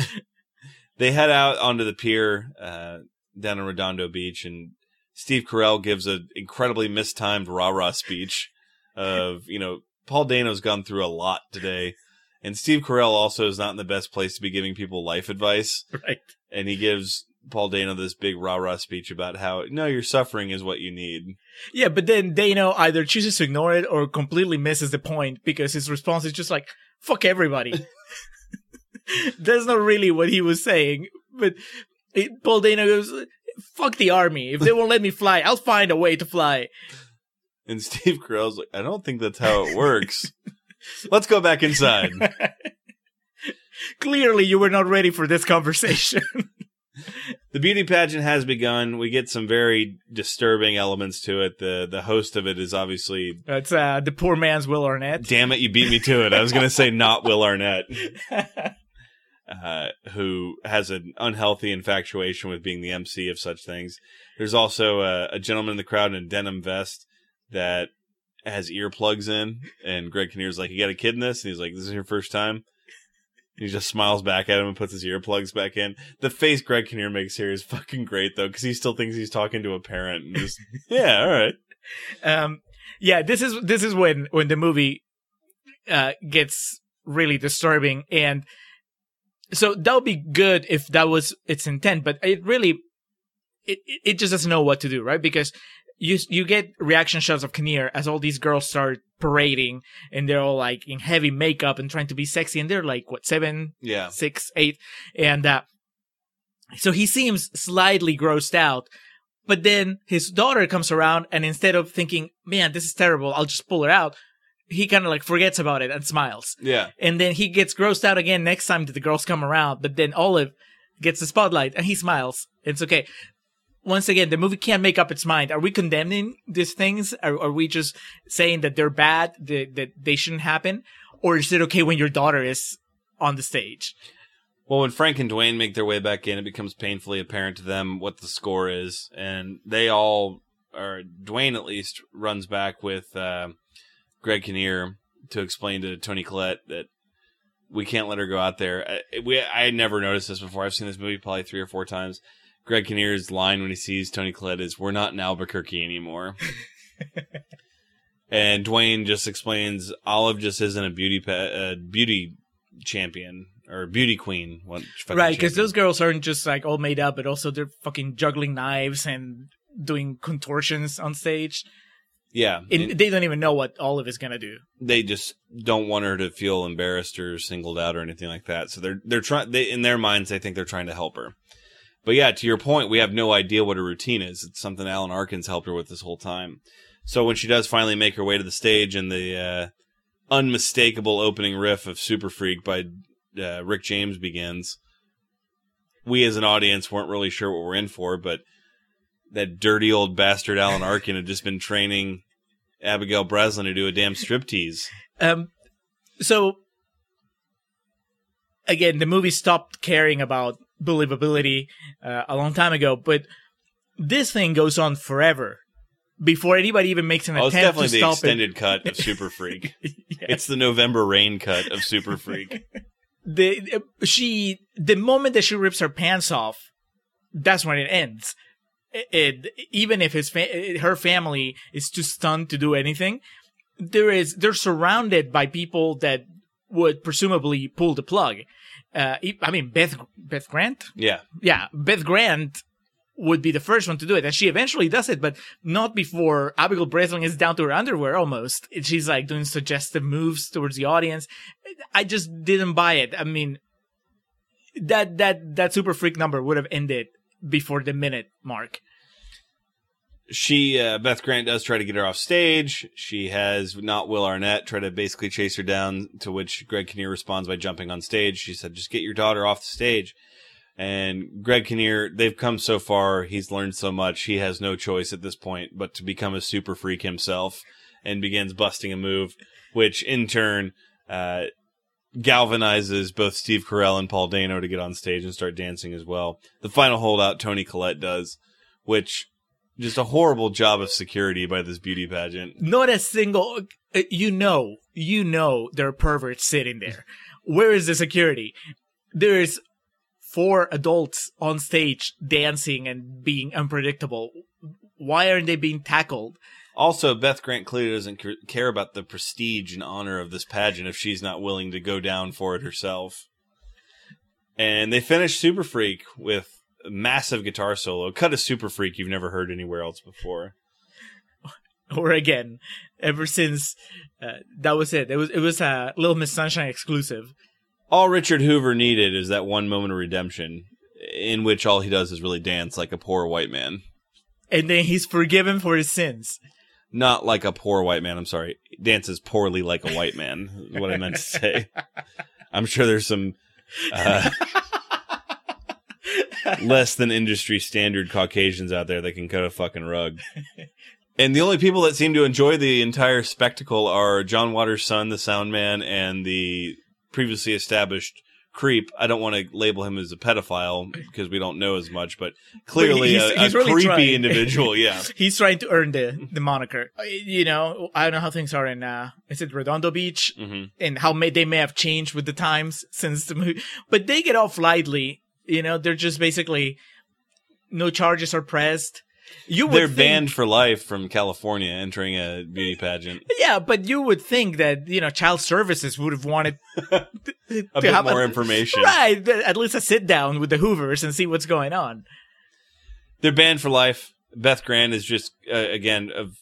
they head out onto the pier uh, down in Redondo Beach, and Steve Carell gives an incredibly mistimed rah rah speech of you know Paul Dano's gone through a lot today, and Steve Carell also is not in the best place to be giving people life advice, Right. and he gives Paul Dano this big rah rah speech about how no, your suffering is what you need. Yeah, but then Dano either chooses to ignore it or completely misses the point because his response is just like, fuck everybody. That's not really what he was saying. But it, Paul Dano goes, fuck the army. If they won't let me fly, I'll find a way to fly. And Steve Carell's like, I don't think that's how it works. Let's go back inside. Clearly, you were not ready for this conversation. The beauty pageant has begun. We get some very disturbing elements to it. The the host of it is obviously That's uh, the poor man's Will Arnett. damn it, you beat me to it. I was gonna say not Will Arnett. Uh, who has an unhealthy infatuation with being the MC of such things. There's also a, a gentleman in the crowd in a denim vest that has earplugs in, and Greg Kinnear's like, "You got a kid in this?" And he's like, "This is your first time." He just smiles back at him and puts his earplugs back in. The face Greg Kinnear makes here is fucking great though, because he still thinks he's talking to a parent. And just, yeah, all right. um, yeah, this is this is when when the movie uh, gets really disturbing, and so that would be good if that was its intent, but it really it it just doesn't know what to do, right? Because you you get reaction shots of Kinnear as all these girls start parading, and they're all like in heavy makeup and trying to be sexy, and they're like what seven, Yeah. six, eight, and uh, so he seems slightly grossed out. But then his daughter comes around, and instead of thinking, "Man, this is terrible," I'll just pull her out, he kind of like forgets about it and smiles. Yeah. And then he gets grossed out again next time that the girls come around. But then Olive gets the spotlight, and he smiles. It's okay. Once again, the movie can't make up its mind. Are we condemning these things? Are, are we just saying that they're bad, that, that they shouldn't happen? Or is it okay when your daughter is on the stage? Well, when Frank and Dwayne make their way back in, it becomes painfully apparent to them what the score is, and they all, or Dwayne at least, runs back with uh, Greg Kinnear to explain to Toni Collette that we can't let her go out there. I, we I had never noticed this before. I've seen this movie probably three or four times. Greg Kinnear's line when he sees Toni Collette is, "We're not in Albuquerque anymore." and Dwayne just explains Olive just isn't a beauty uh, beauty champion or beauty queen. Right, because those girls aren't just like all made up, but also they're fucking juggling knives and doing contortions on stage. Yeah, And they don't even know what Olive is gonna do. they just don't want her to feel embarrassed or singled out or anything like that. So they're they're trying. They in their minds, they think they're trying to help her. But yeah, to your point, we have no idea what her routine is. It's something Alan Arkins helped her with this whole time. So when she does finally make her way to the stage and the uh, unmistakable opening riff of Super Freak by uh, Rick James begins, we as an audience weren't really sure what we're in for, but that dirty old bastard Alan Arkin had just been training Abigail Breslin to do a damn striptease. Um, so again, the movie stopped caring about believability uh, a long time ago, but this thing goes on forever before anybody even makes an Oh, it's attempt to definitely the stop extended cut of Super Freak. it. Yeah. It's the November rain cut of Super Freak. the she the moment that she rips her pants off, that's when it ends. It, even if his fa- her family is too stunned to do anything, there is they're surrounded by people that would presumably pull the plug. Uh, I mean Beth Beth Grant, Yeah. yeah, Beth Grant would be the first one to do it, and she eventually does it, but not before Abigail Breslin is down to her underwear almost. She's like doing suggestive moves towards the audience. I just didn't buy it. I mean, that that that super freak number would have ended before the minute mark. She, uh, Beth Grant does try to get her off stage. She has not Will Arnett try to basically chase her down, to which Greg Kinnear responds by jumping on stage. She said, just get your daughter off the stage. And Greg Kinnear, they've come so far. He's learned so much. He has no choice at this point but to become a super freak himself and begins busting a move, which in turn, uh, galvanizes both Steve Carell and Paul Dano to get on stage and start dancing as well. The final holdout, Toni Collette does, which just a horrible job of security by this beauty pageant. Not a single. uh, You know, you know, there are perverts sitting there. where is the security? There's four adults on stage dancing and being unpredictable. Why aren't they being tackled? Also, Beth Grant clearly doesn't care about the prestige and honor of this pageant if she's not willing to go down for it herself. And they finish Super Freak with a massive guitar solo. Cut a Super Freak you've never heard anywhere else before. Or again, ever since uh, that was it. It was it was a Little Miss Sunshine exclusive. All Richard Hoover needed is that one moment of redemption in which all he does is really dance like a poor white man. And then he's forgiven for his sins. Not like a poor white man, I'm sorry. Dances poorly like a white man, is what I meant to say. I'm sure there's some uh, less than industry standard Caucasians out there that can cut a fucking rug. And the only people that seem to enjoy the entire spectacle are John Waters' son, the sound man, and the previously established creep. I don't want to label him as a pedophile because we don't know as much, but clearly he's- a, he's a really creepy trying. individual. Yeah. He's trying to earn the the moniker. Uh, You know, I don't know how things are in uh is it Redondo Beach hmm and how may they may have changed with the times since the movie. But they get off lightly. You know, they're just basically no charges are pressed. You would They're think- banned for life from California entering a beauty pageant. Yeah, but you would think that you know child services would have wanted A to bit have more information. right? At least a sit down with the Hoovers and see what's going on. They're banned for life. Beth Grant is just uh, again of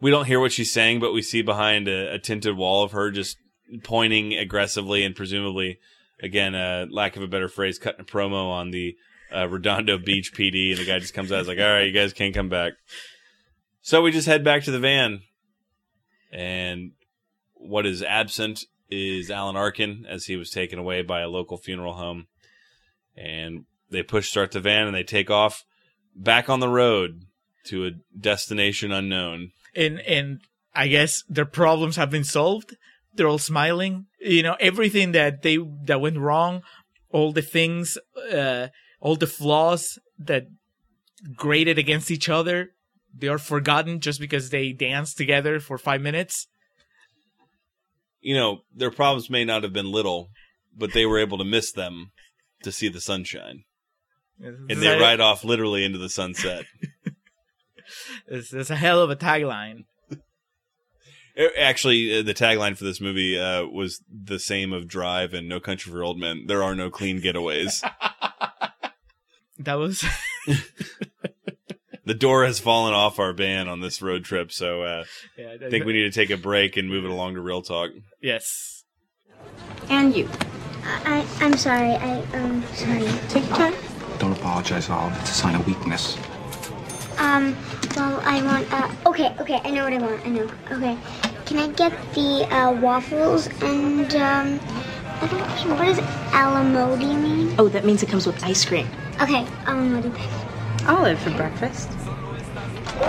we don't hear what she's saying, but we see behind a, a tinted wall of her just pointing aggressively and presumably, again, uh, lack of a better phrase, cutting a promo on the uh, Redondo Beach PD, and the guy just comes out is like, "All right, you guys can't come back." So we just head back to the van, and what is absent is Alan Arkin as he was taken away by a local funeral home, and they push start the van and they take off back on the road to a destination unknown. and and I guess their problems have been solved. They're all smiling. You know, everything that they that went wrong, all the things, uh, all the flaws that grated against each other, they are forgotten just because they danced together for five minutes. You know, their problems may not have been little, but they were able to miss them to see the sunshine. And they ride off literally into the sunset. It's, it's a hell of a tagline. Eh, Actually, uh, the tagline for this movie uh, was the same of Drive and No Country for Old Men. There are no clean getaways. That was the door has fallen off our van on this road trip, so uh, yeah, I think we need to take a break and move it along to real talk. yes. And you. I, I'm sorry. I, um, sorry. Take your time. Don't apologize, Olive. It's a sign of weakness. Um, well, I want, uh, okay, okay, I know what I want. I know. Okay. Can I get the, uh, waffles and, um, I don't know, what does alamodi mean? Oh, that means it comes with ice cream. Okay, alamodi. Olive for breakfast.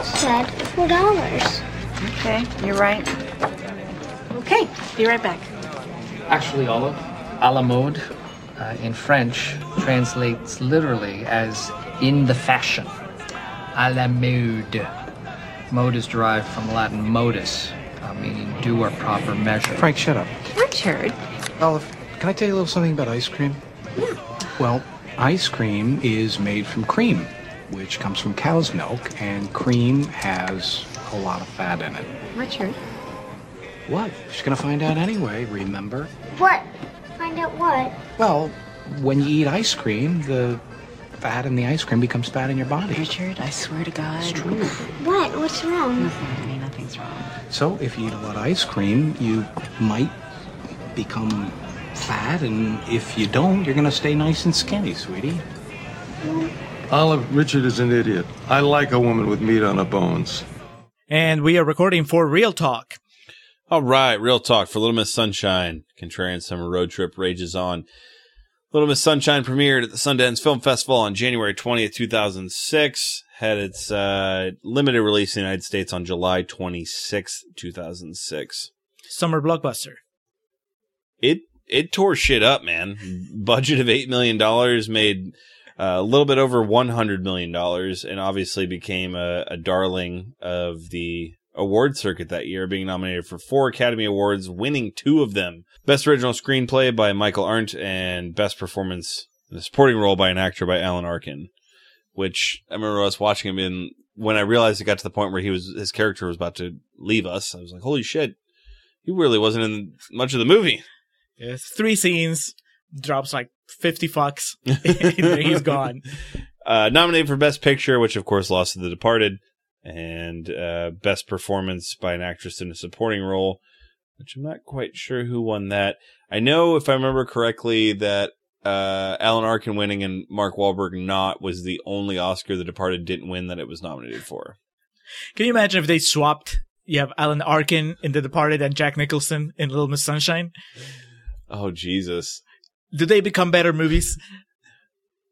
Said four dollars. Okay, you're right. Okay, be right back. Actually, Olive, a la mode uh, in French translates literally as in the fashion. A la mode. Mode is derived from Latin modus, uh, meaning do or proper measure. Frank, shut up. Richard. Olive, can I tell you a little something about ice cream? Yeah. Well, ice cream is made from cream, which comes from cow's milk, and cream has a lot of fat in it. Richard. What? She's gonna find out anyway, remember? What? Find out what? Well, when you eat ice cream, the fat in the ice cream becomes fat in your body. Richard, I swear to God. It's true. What? What's wrong? Nothing, honey, nothing's wrong. So if you eat a lot of ice cream, you might become fat, and if you don't, you're gonna stay nice and skinny, sweetie. Olive, Richard is an idiot. I like a woman with meat on her bones. And we are recording for Real Talk. All right, real talk for Little Miss Sunshine. Contrarian Summer Road Trip rages on. Little Miss Sunshine premiered at the Sundance Film Festival on January 20th, 2006. Had its uh, limited release in the United States on July 26th, 2006. Summer blockbuster. It it tore shit up, man. Budget of $8 million, made uh, a little bit over $100 million, and obviously became a, a darling of the award circuit that year, being nominated for four Academy Awards, winning two of them. Best Original Screenplay by Michael Arndt and Best Performance in a Supporting Role by an Actor by Alan Arkin. Which I remember us watching him in when I realized it got to the point where he was his character was about to leave us. I was like, "Holy shit, he really wasn't in much of the movie." Three scenes, drops like 50 fucks, and he's gone. Uh, nominated for Best Picture, which of course lost to The Departed, and uh, Best Performance by an Actress in a Supporting Role, which I'm not quite sure who won that. I know, if I remember correctly, that uh, Alan Arkin winning and Mark Wahlberg not was the only Oscar The Departed didn't win that it was nominated for. Can you imagine if they swapped? You have Alan Arkin in The Departed and Jack Nicholson in Little Miss Sunshine. Oh Jesus! Do they become better movies?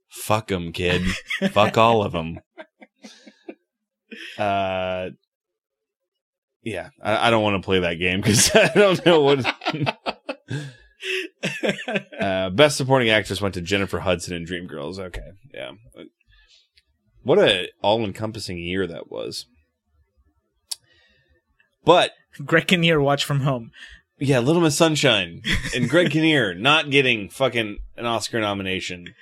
Fuck them, kid. Fuck all of them. Uh, yeah, I, I don't want to play that game because I don't know what. uh, best supporting actress went to Jennifer Hudson in Dreamgirls. Okay, yeah. What a all-encompassing year that was. But Greg Kinnear watch from home. Yeah, Little Miss Sunshine and Greg Kinnear not getting fucking an Oscar nomination.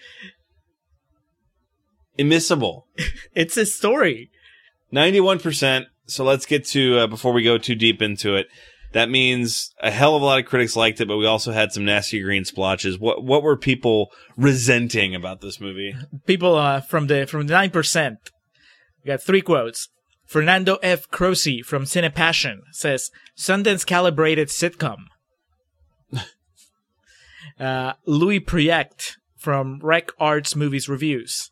Immiscible. It's a story. 91%. So let's get to, uh, before we go too deep into it, that means a hell of a lot of critics liked it, but we also had some nasty green splotches. What, what were people resenting about this movie? People uh, from the from the nine percent. We got three quotes. Fernando F. Croce from Cine Passion says Sundance calibrated sitcom. uh, Louis Proyect from Rec Arts Movies Reviews.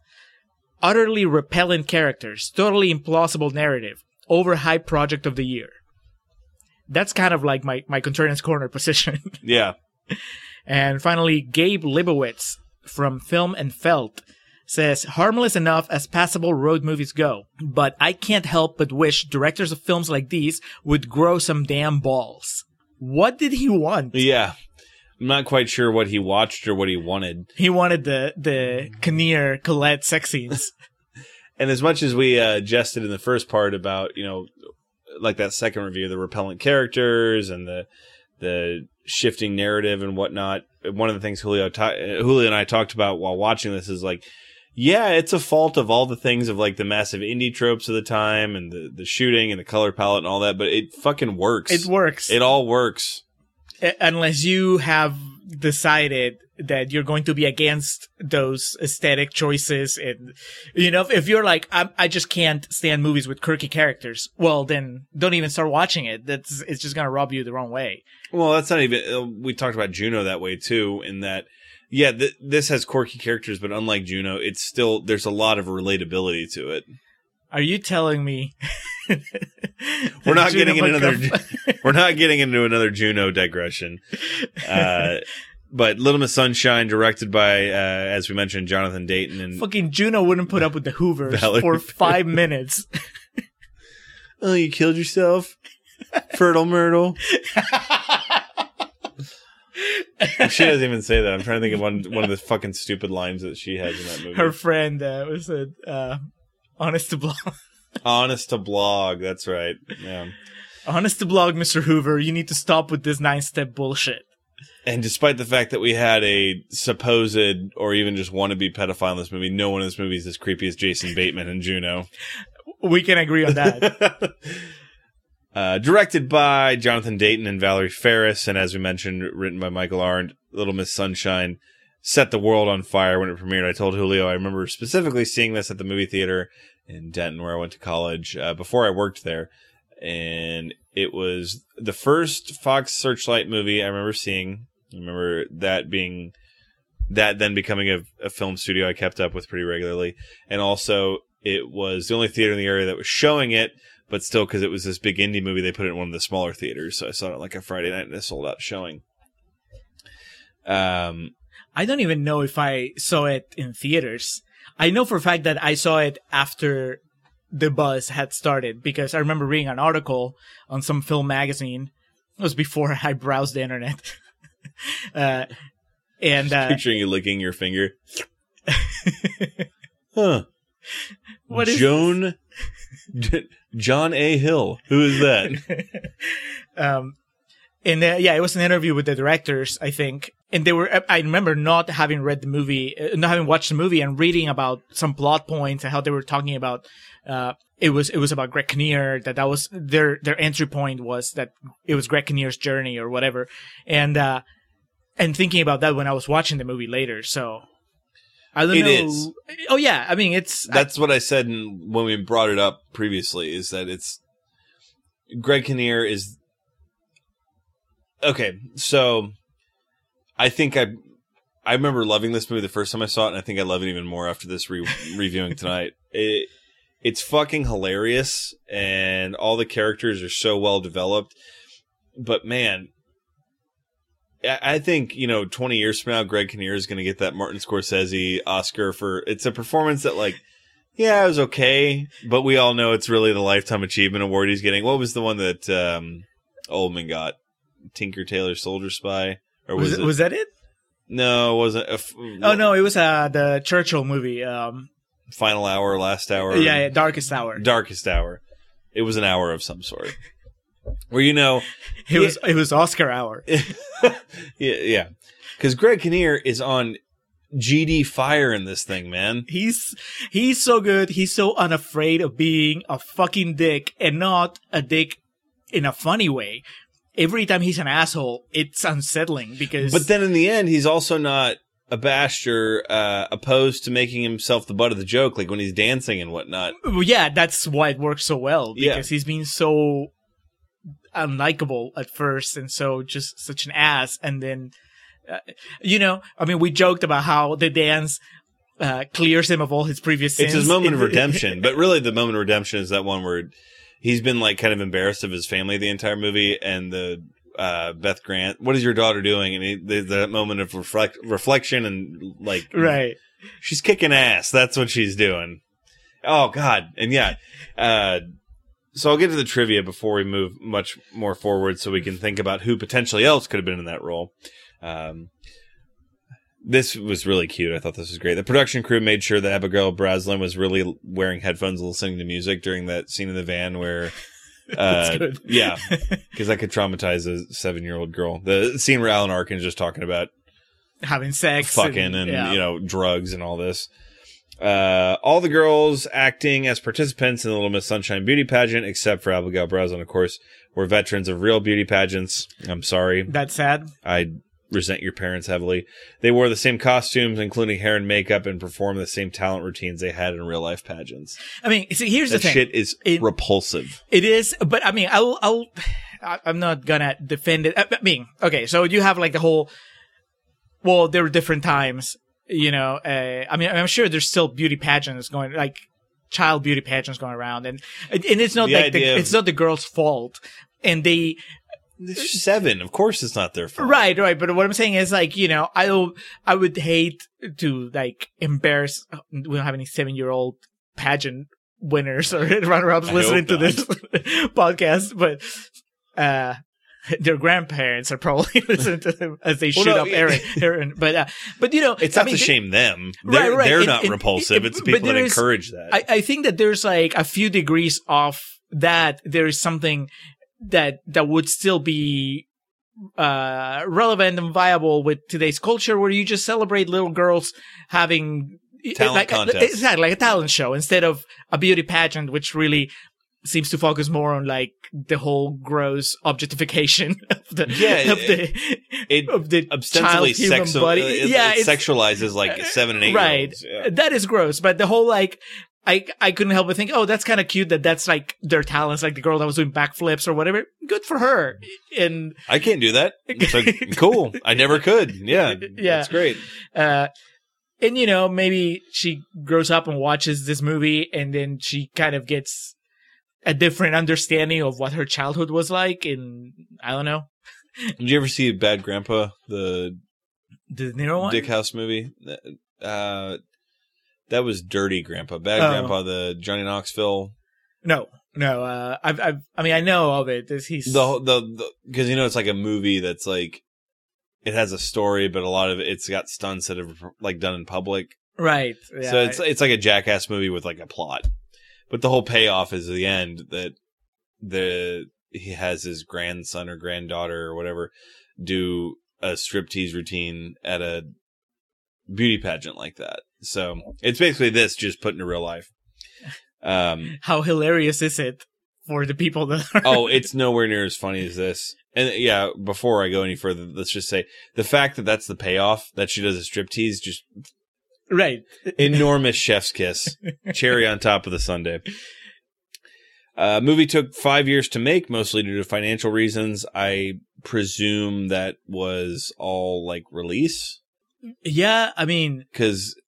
Utterly repellent characters, totally implausible narrative, overhyped project of the year. That's kind of like my, my contrarian's corner position. Yeah. And finally, Gabe Libowitz from Film and Felt says, harmless enough as passable road movies go, but I can't help but wish directors of films like these would grow some damn balls. What did he want? Yeah. I'm not quite sure what he watched or what he wanted. He wanted the, the Kinnear Collette sex scenes. And as much as we uh, jested in the first part about, you know, like that second review, the repellent characters and the the shifting narrative and whatnot, one of the things Julio ta- Julio and I talked about while watching this is like, yeah, it's a fault of all the things of like the massive indie tropes of the time and the the shooting and the color palette and all that, but it fucking works. It works. It all works. Unless you have decided that you're going to be against those aesthetic choices and you know if, if you're like I, I just can't stand movies with quirky characters well then don't even start watching it that's it's just gonna rub you the wrong way Well, that's not even. uh, We talked about Juno that way too, in that, yeah, th- this has quirky characters, but unlike Juno, it's still there's a lot of relatability to it. are you telling me We're not Juno getting into another. We're not getting into another Juno digression. Uh, but Little Miss Sunshine, directed by, uh, as we mentioned, Jonathan Dayton, and fucking juno wouldn't put up with the hoovers Valerie for five minutes oh, you killed yourself, Fertile Myrtle. She doesn't even say that. I'm trying to think of one one of the fucking stupid lines that she has in that movie. her friend uh, was a uh, honest to blog Honest to blog. That's right. Yeah. honest to blog mr hoover you need to stop with this nine step bullshit And despite the fact that we had a supposed or even just wannabe pedophile in this movie, no one in this movie is as creepy as Jason Bateman and Juno. we can agree on that uh, directed by Jonathan Dayton and Valerie Faris, and as we mentioned, written by Michael Arndt. Little Miss Sunshine set the world on fire when it premiered. I told Julio I remember specifically seeing this at the movie theater in Denton, where I went to college uh, before I worked there, and it was the first Fox Searchlight movie I remember seeing. I remember that being that then becoming a, a film studio I kept up with pretty regularly, and also it was the only theater in the area that was showing it. But still, because it was this big indie movie, they put it in one of the smaller theaters. So I saw it like a Friday night and a sold out showing. Um, I don't even know if I saw it in theaters. I know for a fact that I saw it after the buzz had started because I remember reading an article on some film magazine. It was before I browsed the internet. uh, and uh, picturing you licking your finger. Huh. what is Joan John A. Hill. Who is that? um, and uh, yeah, it was an interview with the directors, I think, and they were. I remember not having read the movie, uh, not having watched the movie, and reading about some plot points and how they were talking about. Uh, it was it was about Greg Kinnear that that was their their entry point was that it was Greg Kinnear's journey or whatever, and uh, and thinking about that when I was watching the movie later. So I don't It know. is. Oh yeah, I mean it's That's what I said in, when we brought it up previously. Is that it's Greg Kinnear is okay. So I think I I remember loving this movie the first time I saw it, and I think I love it even more after this re- reviewing tonight. It it's fucking hilarious, and all the characters are so well developed. But man, I I think you know, twenty years from now, Greg Kinnear is going to get that Martin Scorsese Oscar for it's a performance that like, yeah, it was okay, but we all know it's really the lifetime achievement award he's getting. What was the one that um, Oldman got? Tinker Tailor Soldier Spy, or was, was, it? was that it? no, it wasn't. A f- Oh no, it was uh the Churchill movie. Um, Final Hour, Last Hour, yeah, yeah, Darkest Hour. Darkest Hour. It was an hour of some sort. Where you know, It was it was Oscar hour. yeah, yeah, because Greg Kinnear is on GD fire in this thing, man. He's he's so good. He's so unafraid of being a fucking dick and not a dick in a funny way. Every time he's an asshole, it's unsettling because But then in the end, he's also not abashed or uh, opposed to making himself the butt of the joke, like when he's dancing and whatnot. Yeah, that's why it works so well because he's been so unlikable at first and so just such an ass and then uh, you know i mean we joked about how the dance uh, clears him of all his previous sins It's his moment of redemption, but really the moment of redemption is that one where he's been like kind of embarrassed of his family the entire movie, and the uh, Beth Grant, what is your daughter doing? And he, the, that moment of reflect, reflection and like, right she's kicking ass. That's what she's doing. Oh God, and yeah. Uh, so I'll get to the trivia before we move much more forward, so we can think about who potentially else could have been in that role. Um, this was really cute. I thought this was great. The production crew made sure that Abigail Breslin was really wearing headphones, listening to music during that scene in the van where. Uh, yeah, because that could traumatize a seven-year-old girl. The scene where Alan Arkin's just talking about having sex fucking and, yeah. you know drugs and all this. Uh, all the girls acting as participants in the Little Miss Sunshine beauty pageant, except for Abigail Breslin, of course, were veterans of real beauty pageants. I'm sorry, that's sad I resent your parents heavily. They wore the same costumes, including hair and makeup, and performed the same talent routines they had in real life pageants. i mean see here's That the thing shit is It- repulsive. It is, but I mean, I'll, I'll, I'm not gonna defend it. I mean, okay, so you have like the whole, well, there were different times, you know, uh, I mean, I'm sure there's still beauty pageants going, like child beauty pageants going around and, and it's not The like the, it's not the girl's fault. And they, seven, of course, it's not their fault. Right, right. But what I'm saying is like, you know, I I would hate to like embarrass, we don't have any seven year old pageant winners or runner ups listening to this podcast, but, uh, their grandparents are probably listening to them as they Well, shoot no, up yeah. Aaron, Aaron. But, uh, but you know, It's I not mean, to shame them. Right, They're, right. they're It- not it- repulsive. it- it's people that is- encourage that. I, I think that there's like a few degrees off that there is something that that would still be uh relevant and viable with today's culture where you just celebrate little girls having Talent like contest. exactly like a talent show instead of a beauty pageant which really seems to focus more on like the whole gross objectification of the Yeah, of the it of the ostensibly child human sexu- body uh, it, yeah it sexualizes like seven and eight right olds. that is gross but the whole like I, I couldn't help but think, oh, that's kind of cute that that's like their talents, like the girl that was doing backflips or whatever. Good for her. And, I can't do that. Like, cool. I never could. Yeah. Yeah. That's great. uh, and you know, maybe she grows up and watches this movie and then she kind of gets a different understanding of what her childhood was like. And I don't know, Did you ever see Bad Grandpa, the the De Niro one? Dick House movie? Uh, that was Dirty Grandpa. Bad Oh. Grandpa, the Johnny Knoxville. No, no. Uh, I've, I've, I mean, I know of it. This- He's The, the, because you know, it's like a movie that's like, it has a story, but a lot of it, it's got stunts that are like done in public. right. Yeah, so it's, it's like a jackass movie with like a plot. But the whole payoff is the end that the he has his grandson or granddaughter or whatever do a striptease routine at a beauty pageant like that. So it's basically this just put into real life. Um, How hilarious is it for the people that are oh, it's nowhere near as funny as this. And yeah, before I go any further, let's just say the fact that that's the payoff that she does a striptease, just right. enormous chef's kiss, cherry on top of the sundae. Uh, movie took five years to make, mostly due to financial reasons. I presume that was all like release Yeah, I mean, because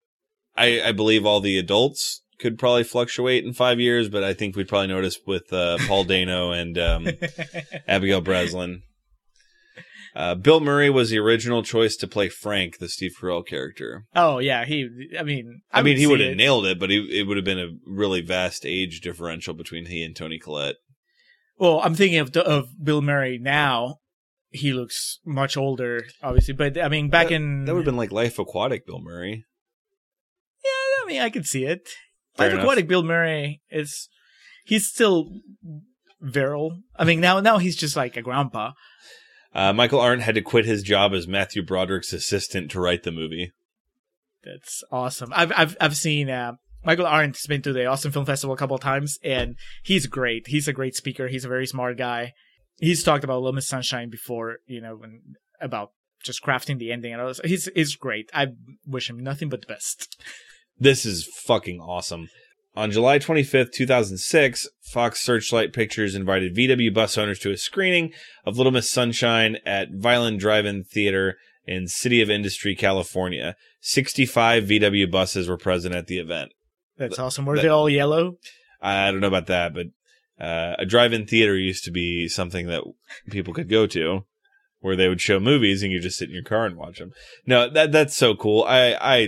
I, I believe all the adults could probably fluctuate in five years, but I think we'd probably notice with uh, Paul Dano and um, Abigail Breslin. Uh, Bill Murray was the original choice to play Frank, the Steve Carell character. oh yeah, he. I mean, I, mean, he would have nailed it, but he, it would have been a really vast age differential between he and Toni Collette. Well, I'm thinking of of Bill Murray now. He looks much older, obviously, but I mean, back that, in that would have been like Life Aquatic Bill Murray. Yeah, I mean, I could see it. Fair Life enough. Aquatic Bill Murray is he's still virile. I mean, now now he's just like a grandpa. Uh, Michael Arndt had to quit his job as Matthew Broderick's assistant to write the movie. That's awesome. I've I've I've seen uh, Michael Arndt's been to the Austin Film Festival a couple of times, and he's great. He's a great speaker. He's a very smart guy. He's talked about Little Miss Sunshine before, you know, when about just crafting the ending and all this. He's he's great. I wish him nothing but the best. This is fucking awesome. On July 25th, 2006, Fox Searchlight Pictures invited VW bus owners to a screening of Little Miss Sunshine at Violin Drive-In Theater in City of Industry, California. 65 VW buses were present at the event. That's awesome. Were that- they all yellow? I don't know about that, but uh, a drive-in theater used to be something that people could go to, where they would show movies and you just sit in your car and watch them. No, that that's so cool. I I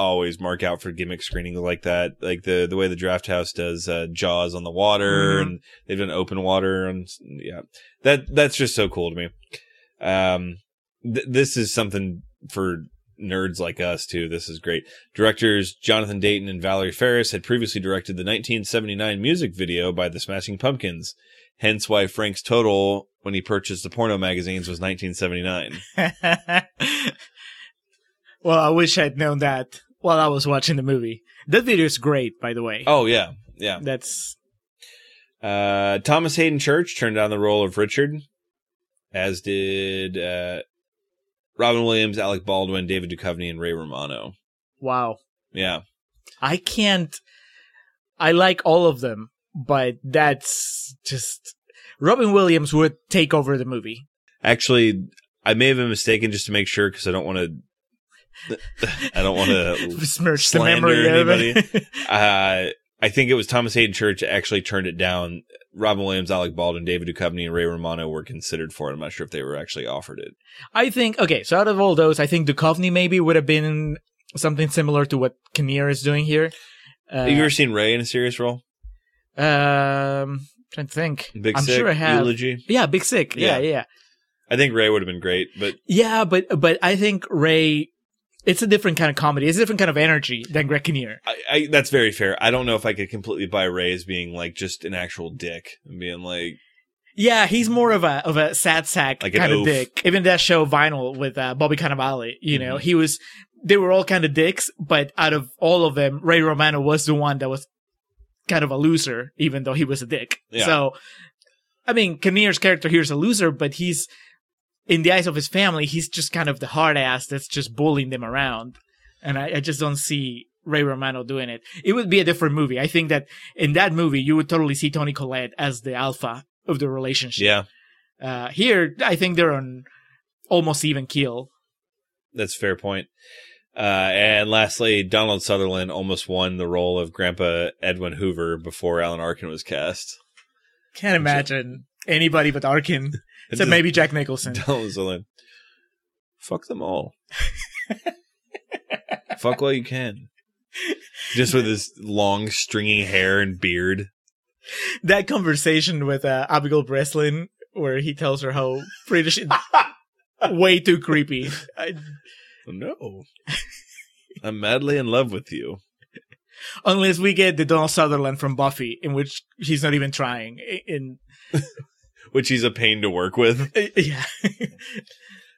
always mark out for gimmick screenings like that, like the the way the Draft House does uh, Jaws on the water, Mhm. and they've done open water, and yeah, that that's just so cool to me. Um, th- this is something for nerds like us too. This is great. Directors Jonathan Dayton and Valerie Faris had previously directed the 1979 music video by the Smashing Pumpkins. Hence why Frank's total when he purchased the porno magazines was 1979. well, I wish I'd known that while I was watching the movie. That video is great, by the way. Oh yeah, yeah. That's Uh, Thomas Haden Church turned down the role of Richard, as did uh, Robin Williams, Alec Baldwin, David Duchovny, and Ray Romano. wow. Yeah, I can't. I like all of them, but that's just Robin Williams would take over the movie. actually, I may have been mistaken just to make sure because I don't want to. I don't want to Besmirch the memory of it. uh, I think it was Thomas Haden Church actually turned it down. Robin Williams, Alec Baldwin, David Duchovny, and Ray Romano were considered for it. I'm not sure if they were actually offered it. I think okay. So out of all those, I think Duchovny maybe would have been something similar to what Kinnear is doing here. Uh, have you ever seen Ray in a serious role? um, trying to think. Big I'm Sick, sure I have. Eulogy. Yeah, Big Sick. Yeah, Yeah. yeah. I think Ray would have been great, but Yeah, but but I think Ray, it's a different kind of comedy. It's a different kind of energy than Greg Kinnear. I, I, that's very fair. I don't know if I could completely buy Ray as being like just an actual dick and being like, Yeah, he's more of a of a sad sack Like kind of dick. Even that show Vinyl with uh, Bobby Cannavale, you know, Mhm. he was. They were all kind of dicks, but out of all of them, Ray Romano was the one that was kind of a loser, even though he was a dick. Yeah. So, I mean, Kinnear's character here is a loser, but he's in the eyes of his family, he's just kind of the hard ass that's just bullying them around. And I, I just don't see Ray Romano doing it. It would be a different movie. I think that in that movie, you would totally see Toni Collette as the alpha of the relationship. yeah, Uh, here, I think they're on almost even keel. that's a fair point. Uh, and lastly, Donald Sutherland almost won the role of Grandpa Edwin Hoover before Alan Arkin was cast. Can't imagine anybody but Arkin, except just- maybe Jack Nicholson. Donald Sutherland. Fuck them all. Fuck while you can. Just with his long, stringy hair and beard. That conversation with uh, Abigail Breslin, where he tells her how British is way too creepy. I, No. I'm madly in love with you. unless we get the Donald Sutherland from Buffy, in which he's not even trying. In which he's a pain to work with. yeah,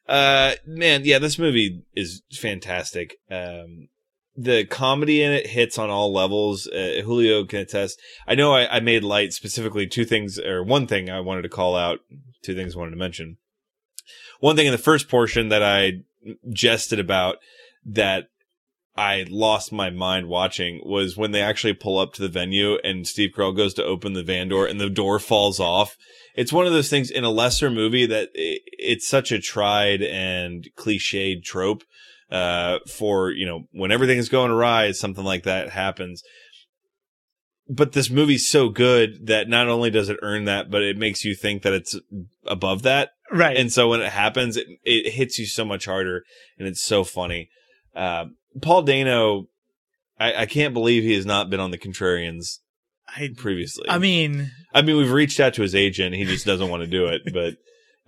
Uh, man, yeah, this movie is fantastic. Um, the comedy in it hits on all levels. Uh, Julio can attest. I know I, I made light specifically two things, or one thing I wanted to call out, two things I wanted to mention. One thing in the first portion that I jested about that I lost my mind watching was when they actually pull up to the venue and Steve Carell goes to open the van door and the door falls off. It's one of those things in a lesser movie that i it's such a tried and cliched trope. Uh, for, you know, when everything is going awry, something like that happens. But this movie's so good that not only does it earn that, but it makes you think that it's above that. right. And so when it happens, it, it hits you so much harder and it's so funny. Uh, Paul Dano, I, I can't believe he has not been on the Contrarians I, previously. I mean, I mean, we've reached out to his agent. He just doesn't want to do it, but,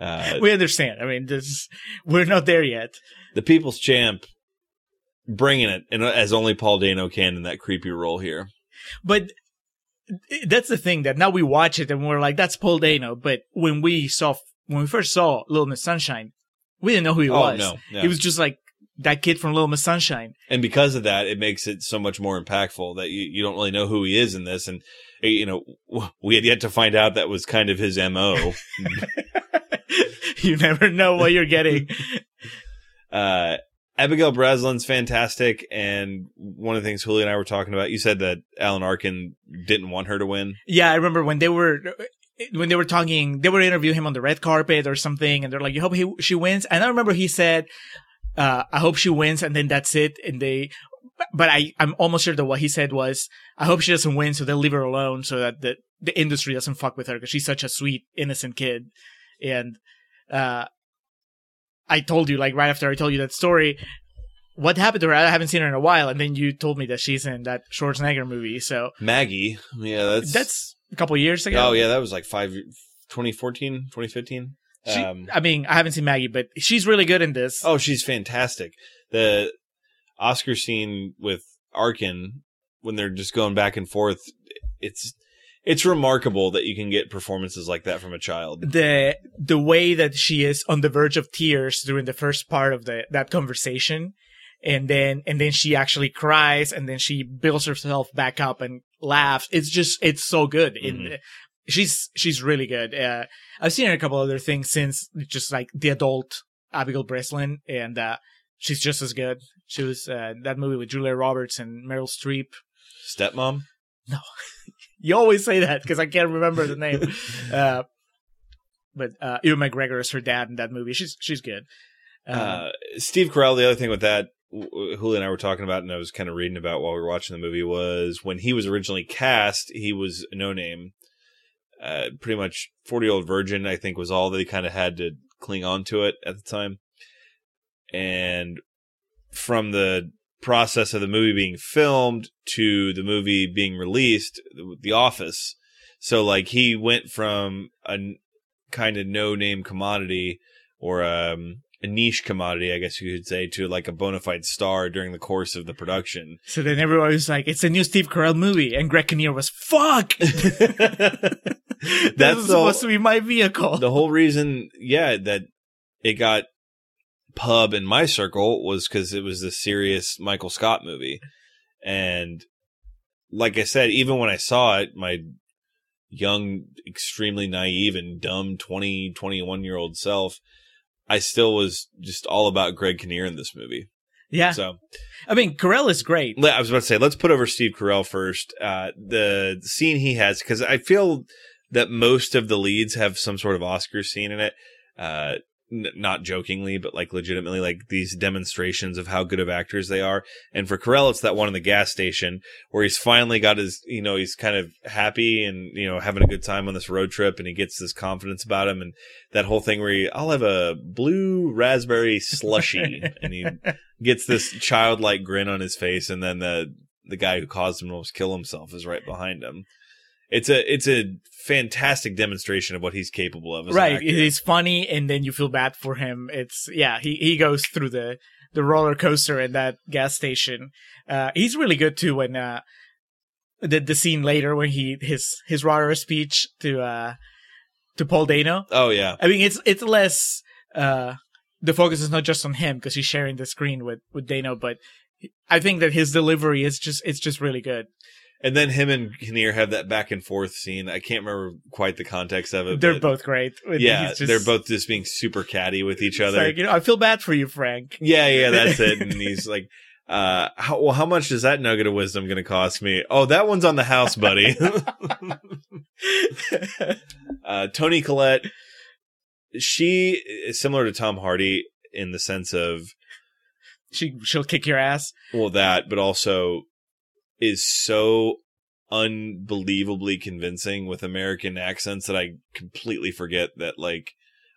uh, we understand. I mean, this we're not there yet. the people's champ bringing it and as only Paul Dano can in that creepy role here. But that's the thing that now we watch it and we're like, that's Paul Dano. But when we saw, when we first saw Little Miss Sunshine, we didn't know who he Oh, was. no, yeah. He was just like that kid from Little Miss Sunshine. And because of that, it makes it so much more impactful that you, you don't really know who he is in this. And, eh, you know, we had yet to find out that was kind of his MO. you never know what you're getting. Uh, Abigail Breslin's fantastic, and one of the things Julie and I were talking about, you said that Alan Arkin didn't want her to win. yeah, I remember when they were, when they were talking, they were interviewing him on the red carpet or something, and they're like, "You hope he, she wins." And I remember he said, uh, "I hope she wins," and then that's it. And they, but I, I'm almost sure that what he said was, "I hope she doesn't win, so they'll leave her alone, so that the the industry doesn't fuck with her because she's such a sweet, innocent kid." And uh, I told you, like right after I told you that story. What happened to her? I haven't seen her in a while, and then you told me that she's in that Schwarzenegger movie. So Maggie, yeah, that's that's a couple years ago. oh yeah, that was like five, 2014, 2015. She, um, I mean, I haven't seen Maggie, but she's really good in this. oh, she's fantastic. The Oscar scene with Arkin when they're just going back and forth, it's it's remarkable that you can get performances like that from a child. The the way that she is on the verge of tears during the first part of the that conversation, and then and then she actually cries, and then she builds herself back up and laughs. It's just it's so good. Mhm. And she's she's really good. Uh, I've seen her a couple other things since, just like the adult Abigail Breslin, and uh, she's just as good. She was uh, that movie with Julia Roberts and Meryl Streep. Stepmom. No, you always say that because I can't remember the name. uh, but uh, Ewan McGregor is her dad in that movie. She's she's good. Uh, Uh, Steve Carell, the other thing with that, Julie and I were talking about, and I was kind of reading about while we were watching the movie, was when he was originally cast, he was a no name. Uh, pretty much 40 year old virgin, I think, was all that he kind of had to cling on to it at the time. And from the process of the movie being filmed to the movie being released, The Office. So, like, he went from a kind of no name commodity or um, a niche commodity, I guess you could say, to like a bona fide star during the course of the production. so then everyone was like, "It's a new Steve Carell movie," and Greg Kinnear was, "Fuck." That's This is the, supposed to be my vehicle. the whole reason, yeah, that it got pub in my circle was because it was the serious Michael Scott movie. And like I said, even when I saw it, my young, extremely naive and dumb 20, 21 year old self, I still was just all about Greg Kinnear in this movie. yeah, So I mean, Carell is great. I was about to say, let's put over Steve Carell first. Uh, the scene he has, because I feel that most of the leads have some sort of Oscar scene in it. Uh, n- not jokingly, but like legitimately, like these demonstrations of how good of actors they are. And for Carell, it's that one in the gas station where he's finally got his, you know, he's kind of happy and, you know, having a good time on this road trip and he gets this confidence about him. And that whole thing where he, I'll have a blue raspberry slushy and he gets this childlike grin on his face, and then the the guy who caused him to almost kill himself is right behind him. It's a it's a fantastic demonstration of what he's capable of. As right, it is funny, and then you feel bad for him. It's yeah, he he goes through the the roller coaster at that gas station. Uh, he's really good too when uh the the scene later when he his his rah speech to uh to Paul Dano. Oh yeah. I mean, it's it's less uh the focus is not just on him because he's sharing the screen with with Dano, but I think that his delivery is just it's just really good. And then him and Kinnear have that back and forth scene. I can't remember quite the context of it. They're both great. yeah, just- they're both just being super catty with each other. like, you know, I feel bad for you, Frank. Yeah, yeah, that's it. And he's like, uh, how, well, how much is that nugget of wisdom going to cost me? Oh, that one's on the house, buddy. uh, Toni Collette, she is similar to Tom Hardy in the sense of, she she'll kick your ass. well, that, but also is so unbelievably convincing with American accents that I completely forget that, like,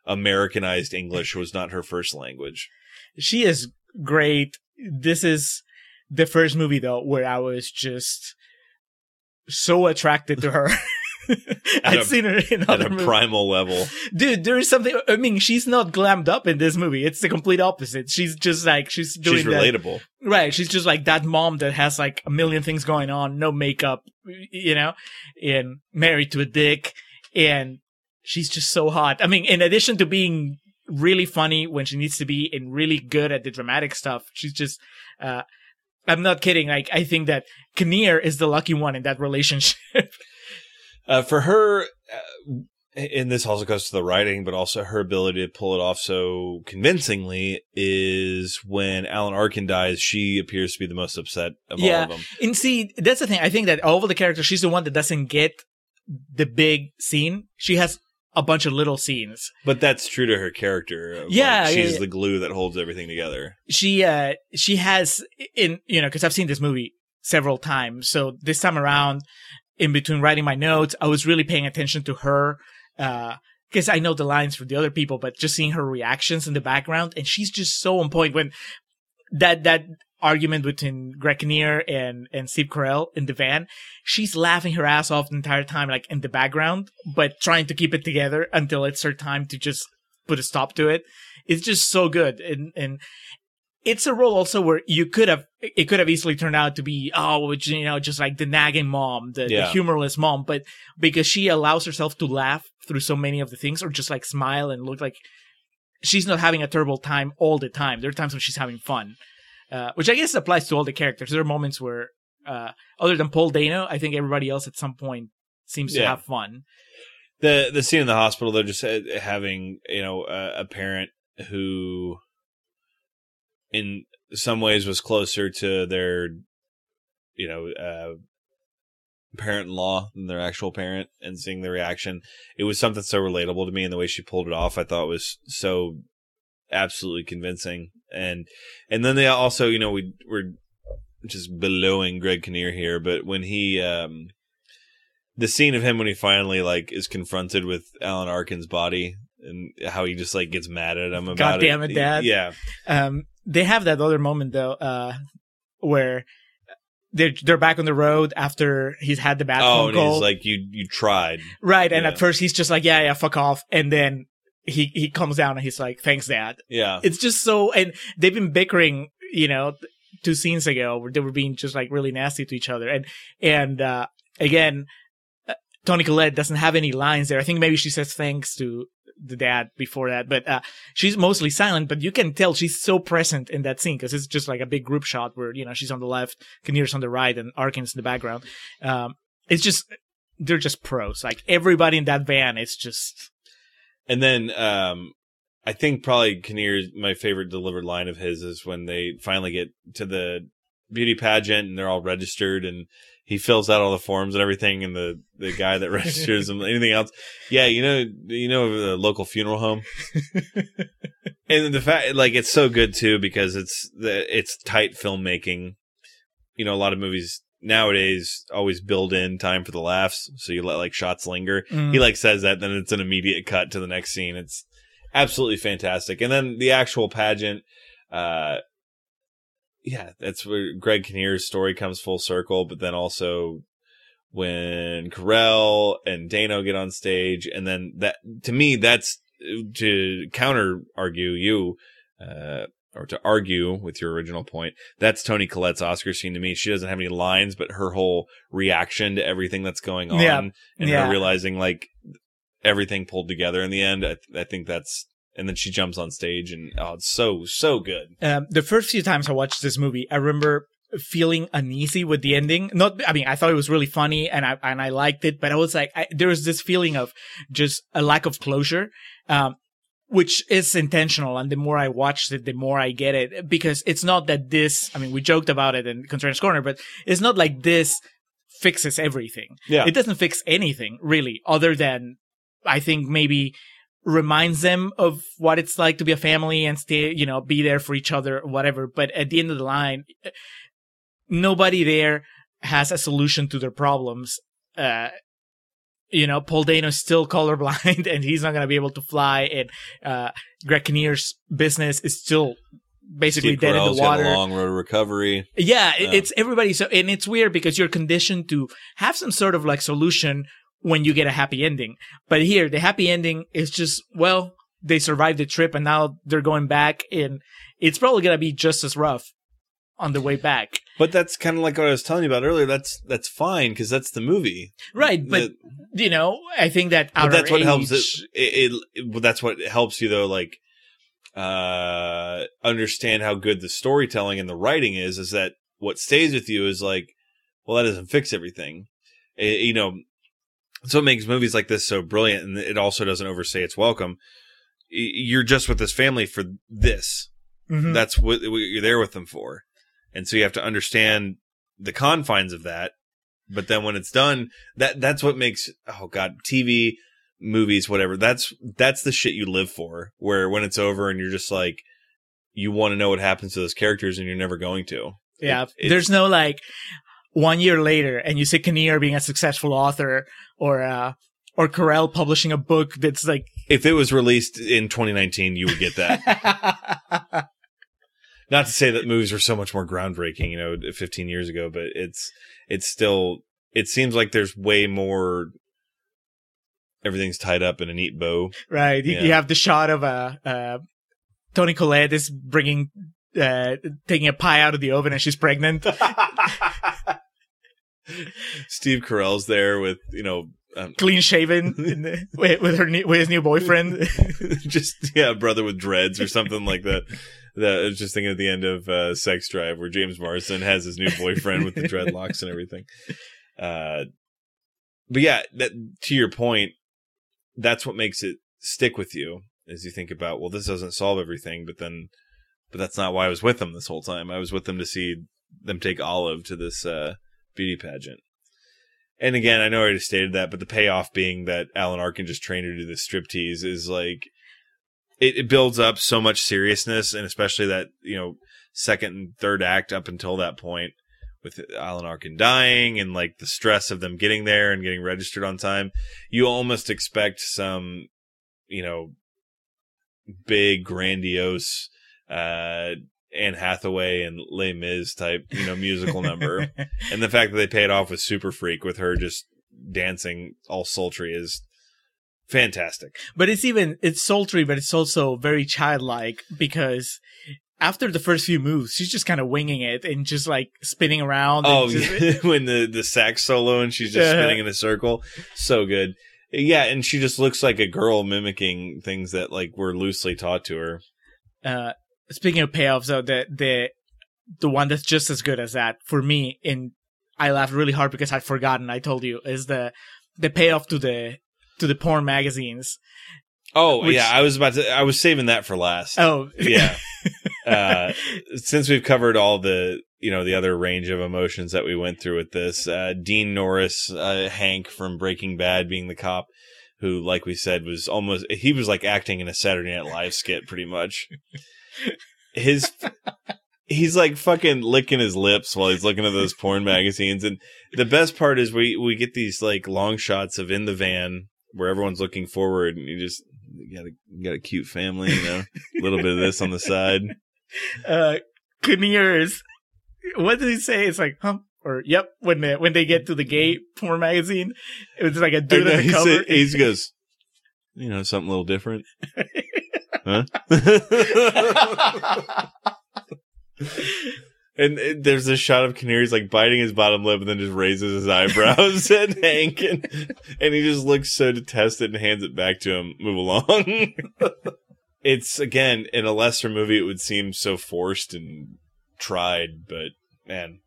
Americanized English was not her first language. She is great. This is the first movie though where I was just so attracted to her. I'd a- seen her in At a movies. primal level. Dude, there is something. I mean, she's not glammed up in this movie. It's the complete opposite. She's just like she's doing She's that- relatable. Right. She's just like that mom that has like a million things going on, no makeup, you know, and married to a dick. And she's just so hot. I mean, in addition to being really funny when she needs to be and really good at the dramatic stuff, she's just, uh, I'm not kidding. Like, I think that Kinnear is the lucky one in that relationship. Uh, for her, uh, and this also goes to the writing, but also her ability to pull it off so convincingly is when Alan Arkin dies, she appears to be the most upset of all of them. and see, that's the thing. I think that all of the characters, she's the one that doesn't get the big scene. She has a bunch of little scenes. But that's true to her character. Yeah, like, yeah, she's yeah. the glue that holds everything together. she uh she has in you know because i've seen this movie several times so this time around in between writing my notes. I was really paying attention to her uh because i know the lines for the other people but just seeing her reactions in the background and she's just so on point when that that argument between Greg Kinnear and and Steve Carell in the van she's laughing her ass off the entire time like in the background but trying to keep it together until it's her time to just put a stop to it. It's just so good and and it's a role also where you could have it could have easily turned out to be oh which, you know just like the nagging mom the, the humorless mom but because she allows herself to laugh through so many of the things or just like smile and look like she's not having a terrible time all the time. There are times when she's having fun uh, which i guess applies to all the characters. There are moments where uh, other than paul dano i think everybody else at some point seems to have fun. The the scene in the hospital, they're just uh, having you know a, a parent who, in some ways, was closer to their, you know, uh, parent-in-law than their actual parent, and seeing the reaction, it was something so relatable to me, and the way she pulled it off, I thought was so absolutely convincing, and and then they also, you know, we we're just bellowing Greg Kinnear here, but when he um the scene of him when he finally like is confronted with Alan Arkin's body and how he just like gets mad at him about God damn it, Dad. Yeah, Um, they have that other moment though, uh, where they're they're back on the road after he's had the bad oh, phone and call, he's like, "You you tried." right? And yeah. at first he's just like, "Yeah, yeah, fuck off," and then he he comes down and he's like, "Thanks, Dad." Yeah, It's just so, and they've been bickering, you know, two scenes ago where they were being just like really nasty to each other, and and uh, again, uh, Toni Collette doesn't have any lines there. I think maybe she says thanks to the dad before that, but uh, she's mostly silent. But you can tell she's so present in that scene because it's just like a big group shot where you know she's on the left, Kinnear's on the right, and Arkin's in the background. Um, it's just they're just pros. Like everybody in that van is just and then um, I think probably Kinnear's my favorite delivered line of his is when they finally get to the beauty pageant and they're all registered and he fills out all the forms and everything and the the guy that registers him, anything else. Yeah you know you know the local funeral home? And the fact like it's so good too because it's the it's tight filmmaking. You know a lot of movies nowadays always build in time for the laughs so you let like shots linger. Mm. he like says that then it's an immediate cut to the next scene. It's absolutely fantastic. And then the actual pageant uh yeah that's where greg kinnear's story comes full circle but then also when Carell and Dano get on stage, and then that to me that's to counter argue you, uh, or to argue with your original point, that's Toni Collette's Oscar scene to me. She doesn't have any lines, but her whole reaction to everything that's going on Yeah. and Yeah. her realizing like everything pulled together in the end. I, I think that's, and then she jumps on stage and oh, it's so, so good. um, the first few times I watched this movie, I remember feeling uneasy with the ending. Not, I mean, I thought it was really funny and I and I liked it, but I was like, I, there was this feeling of just a lack of closure, um, which is intentional. And the more I watched it, the more I get it because it's not that this. I mean, we joked about it in Contrarians Corner, but it's not like this fixes everything. Yeah. It doesn't fix anything really, other than I think maybe reminds them of what it's like to be a family and stay, you know, be there for each other, whatever. But at the end of the line, nobody there has a solution to their problems. Uh, you know, Paul Dano is still colorblind and he's not going to be able to fly. And, uh, Greg Kinnear's business is still basically Steve dead in the water. a long road recovery. Yeah, Yeah. it's everybody. So, and it's weird because you're conditioned to have some sort of like solution when you get a happy ending. But here, the happy ending is just, well, they survived the trip and now they're going back and it's probably going to be just as rough on the way back. But that's kind of like what I was telling you about earlier. That's, that's fine because that's the movie. Right. But, you know, I think that but that's what helps it, age- it, it that's what helps you though like uh understand how good the storytelling and the writing is is that what stays with you is like well that doesn't fix everything It- you know so it makes movies like this so brilliant and it also doesn't overstay its welcome you're just with this family for this Mhm. that's what, what you're there with them for and so you have to understand the confines of that but then when it's done that that's what makes oh god tv movies whatever that's that's the shit you live for where when it's over and you're just like you want to know what happens to those characters and you're never going to Yeah. It- There's no like one year later and you see Kinnear being a successful author or, uh, or Carell publishing a book that's like, if it was released in 2019 you would get that not to say that movies were so much more groundbreaking you know 15 years ago but it's it's still it seems like there's way more everything's tied up in a neat bow Right. You, Yeah. you have the shot of uh, uh, Toni Collette is bringing, uh, taking a pie out of the oven and she's pregnant. Steve Carell's there with you know um, Clean shaven the- with, with her new, with his new boyfriend. just yeah, brother with dreads or something like that. That I was just thinking at the end of uh, Sex Drive where James Marsden has his new boyfriend with the dreadlocks and everything. Uh, but yeah, that to your point, that's what makes it stick with you as you think about. Well, this doesn't solve everything, but then, but that's not why I was with them this whole time. I was with them to see them take Olive to this uh, beauty pageant. And again, I know I already stated that, but the payoff being that Alan Arkin just trained her to do the striptease is like it, it builds up so much seriousness, and especially that you know second and third act up until that point with Alan Arkin dying and like the stress of them getting there and getting registered on time, you almost expect some you know big grandiose uh Anne Hathaway and Les Mis type, you know, musical number. And the fact that they pay it off with Super Freak with her just dancing all sultry is fantastic. but it's even, it's sultry, but it's also very childlike because after the first few moves, she's just kind of winging it and just like spinning around. and Oh, just- when the the sax solo and she's just spinning in a circle, so good. Yeah, and she just looks like a girl mimicking things that like were loosely taught to her. uh, speaking of payoffs, though, the the the one that's just as good as that for me, and I laughed really hard because I'd forgotten. I told you is the the payoff to the to the porn magazines. Oh Which- yeah, I was about to. I was saving that for last. Oh yeah. uh, since we've covered all the you know the other range of emotions that we went through with this, uh, Dean Norris, uh, Hank from Breaking Bad, being the cop who, like we said, was almost he was like acting in a Saturday Night Live skit, pretty much. His he's like fucking licking his lips while he's looking at those porn magazines, and the best part is we we get these like long shots of in the van where everyone's looking forward, and you just you got a you got a cute family, you know, a little bit of this on the side. uh, Kinnear is what did he say? It's like huh. Or yep, when they when they get to the gay porn magazine, it was like a dude on the he, cover. said, he goes, you know, something a little different. huh? And it- there's this shot of Kinnear's like biting his bottom lip and then just raises his eyebrows at Hank and, and he just looks so detested and hands it back to him. Move along. it's again, in a lesser movie, it would seem so forced and tried, but man,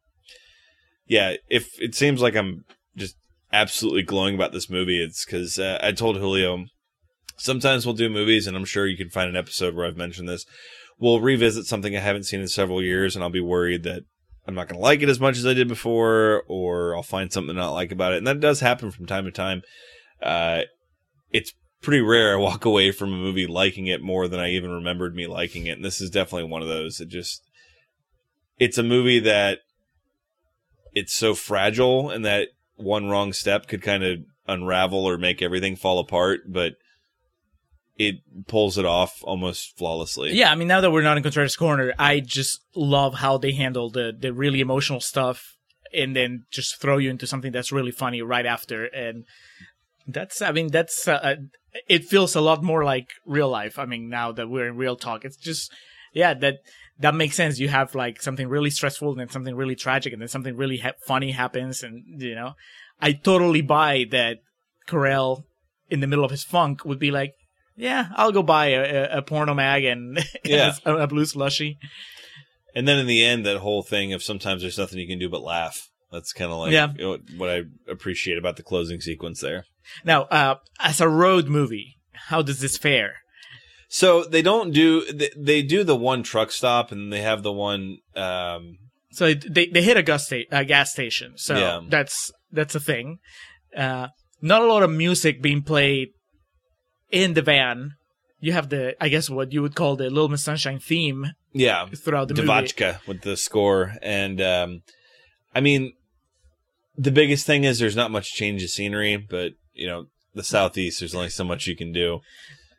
yeah, if it seems like I'm just absolutely glowing about this movie, it's because uh, I told Julio sometimes we'll do movies, and I'm sure you can find an episode where I've mentioned this. We'll revisit something I haven't seen in several years, and I'll be worried that I'm not going to like it as much as I did before, or I'll find something not like about it. And that does happen from time to time. Uh, it's pretty rare I walk away from a movie liking it more than I even remembered me liking it. And this is definitely one of those. It just, it's a movie that it's so fragile and that one wrong step could kind of unravel or make everything fall apart, but it pulls it off almost flawlessly. Yeah, I mean, now that we're not in Contrarians Corner, I just love how they handle the the really emotional stuff, and then just throw you into something that's really funny right after. And that's, I mean, that's uh, it feels a lot more like real life. I mean, now that we're in real talk, it's just yeah that that makes sense. You have like something really stressful and then something really tragic, and then something really ha- funny happens, and you know, I totally buy that. Carell in the middle of his funk would be like, yeah, I'll go buy a, a, a porno mag and, Yeah. a, a blue slushy. And then in the end, that whole thing of sometimes there's nothing you can do but laugh. That's kind of like Yeah. what I appreciate about the closing sequence there. Now, uh, as a road movie, how does this fare? So they don't do they, they do the one truck stop and they have the one um So they they hit a gas, sta- a gas station, so Yeah. that's that's a thing. Uh, not a lot of music being played in the van. You have the, I guess, what you would call the Little Miss Sunshine theme yeah throughout the movie. DeVotchKa with the score and um I mean the biggest thing is there's not much change of scenery, but you know the southeast there's only so much you can do.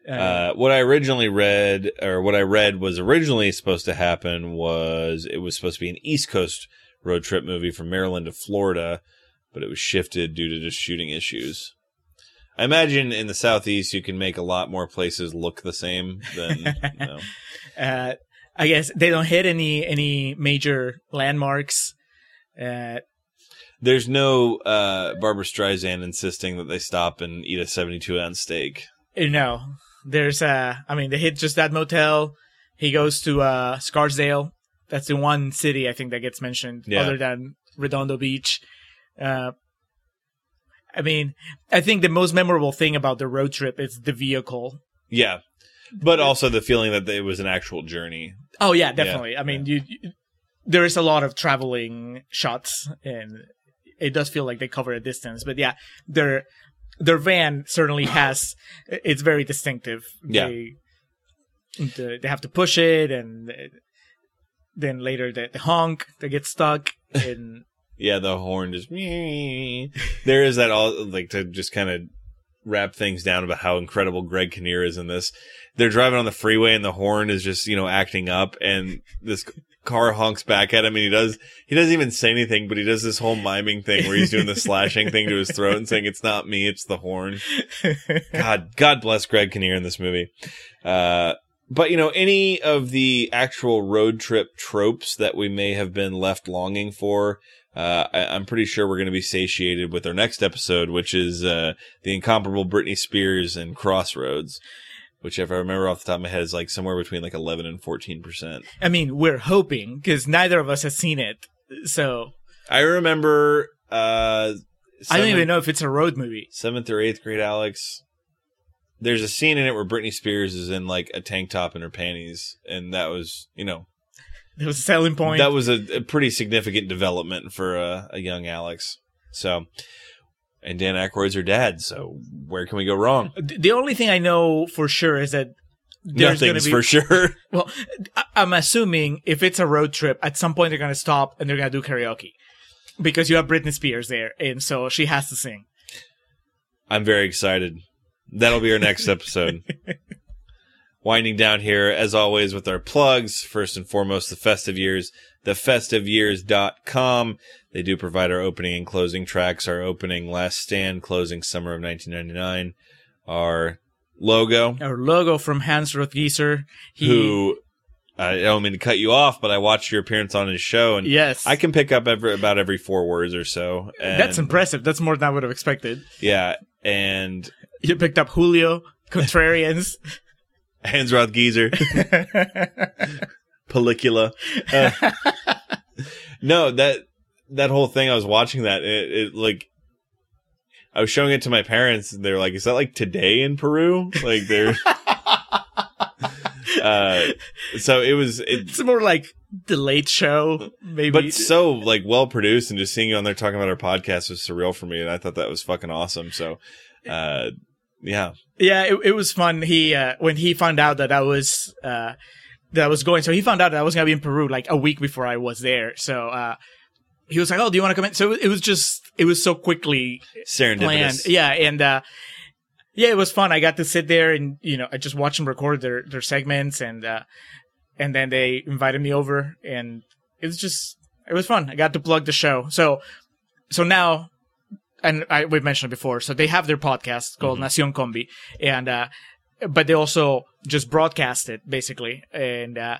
Uh, Uh, what I originally read, or what I read was originally supposed to happen was it was supposed to be an East Coast road trip movie from Maryland to Florida, but it was shifted due to just shooting issues. I imagine in the Southeast you can make a lot more places look the same than, you know. uh, I guess they don't hit any any major landmarks. Uh, There's no uh, Barbra Streisand insisting that they stop and eat a 72 ounce steak. No. there's uh I mean they hit just that motel. He goes to uh Scarsdale. That's the one city I think that gets mentioned Yeah. other than Redondo Beach. Uh I mean, I think the most memorable thing about the road trip is the vehicle. Yeah. But also the feeling that it was an actual journey. Oh yeah, definitely. I mean, you, you there is a lot of traveling shots and it does feel like they cover a distance, but yeah, their their van certainly has it's very distinctive. Yeah. They, the, they have to push it and then later the, the honk they get stuck and Yeah, the horn just there is that all like to just kind of wrap things down about how incredible Greg Kinnear is in this. They're driving on the freeway and the horn is just you know acting up, and this car honks back at him, and he does he doesn't even say anything, but he does this whole miming thing where he's doing the slashing thing to his throat and saying it's not me, it's the horn. God, God bless Greg Kinnear in this movie. Uh, but you know, any of the actual road trip tropes that we may have been left longing for, uh, I, I'm pretty sure we're going to be satiated with our next episode, which is uh, the incomparable Britney Spears and Crossroads, which, if I remember off the top of my head, is like somewhere between like 11 and 14 percent. I mean, we're hoping because neither of us has seen it. So I remember. Uh, I don't even know if it's a road movie. Seventh or eighth grade, Alex. There's a scene in it where Britney Spears is in like a tank top and her panties, and that was, you know, There was a selling point. that was a, a pretty significant development for a, a young Alex. So, and Dan Aykroyd's her dad. So, where can we go wrong? The only thing I know for sure is that there's going Nothing's to be for sure. Well, I'm assuming if it's a road trip, at some point they're going to stop and they're going to do karaoke because you have Britney Spears there, and so she has to sing. I'm very excited. That'll be our next episode. Winding down here, as always, with our plugs. First and foremost, the festive years, thefestiveyears.com. They do provide our opening and closing tracks, our opening last stand, closing summer of 1999, our logo, Our logo from Hans Rothgiesser. He, who, I don't mean to cut you off, but I watched your appearance on his show, and Yes. I can pick up every, about every four words or so. And That's impressive. That's more than I would have expected. Yeah, and You picked up Julio, Contrarians. Hans Rothgiesser, Pellicula. Uh, no, that that whole thing. I was watching that. It, it like. I was showing it to my parents, and they were like, "Is that like today in Peru?" Like they're. uh, so it was. It, it's more like the late show, maybe. but so like well produced and just seeing you on there talking about our podcast was surreal for me and i thought that was fucking awesome so uh yeah yeah, it, it was fun. He uh, when he found out that I was uh, that I was going, so he found out that I was gonna be in Peru like a week before I was there. So uh, he was like, "Oh, do you want to come in?" So it was just it was so quickly planned. Yeah, and uh, yeah, it was fun. I got to sit there and you know I just watched them record their their segments and uh, and then they invited me over and it was just it was fun. I got to plug the show. So so now and I we've mentioned it before. So they have their podcast called Nacion Combi and uh but they also just broadcast it basically and uh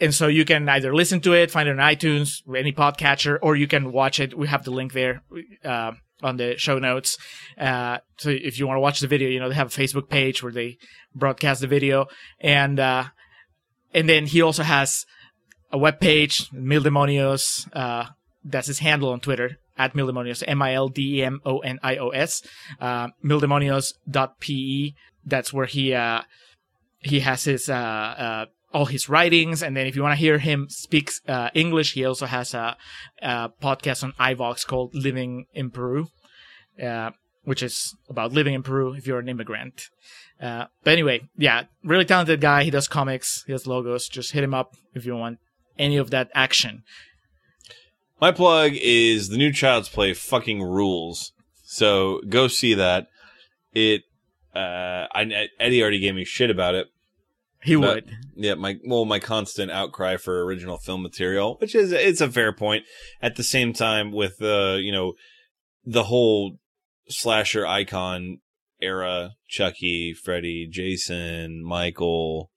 and so you can either listen to it, find it on iTunes, any podcatcher, or you can watch it. We have the link there uh, on the show notes. Uh, so if you want to watch the video, you know they have a Facebook page where they broadcast the video, and uh, and then he also has a web page, Mil Demonios. Uh, that's his handle on Twitter at Mil Demonios, M I L D E M O N I O S. Uh, Mildemonios.pe. That's where he uh, he has his uh, uh, all his writings, and then if you want to hear him speak uh, English, he also has a, a podcast on iVoox called "Living in Peru," uh, which is about living in Peru if you're an immigrant. Uh, but anyway, yeah, really talented guy. He does comics, he does logos. Just hit him up if you want any of that action. My plug is the new child's play fucking rules. So go see that. It uh I, eddie already gave me shit about it. He But- would. yeah my well my constant outcry for original film material which is it's a fair point. At the same time with uh you know the whole slasher icon era chucky freddy jason michael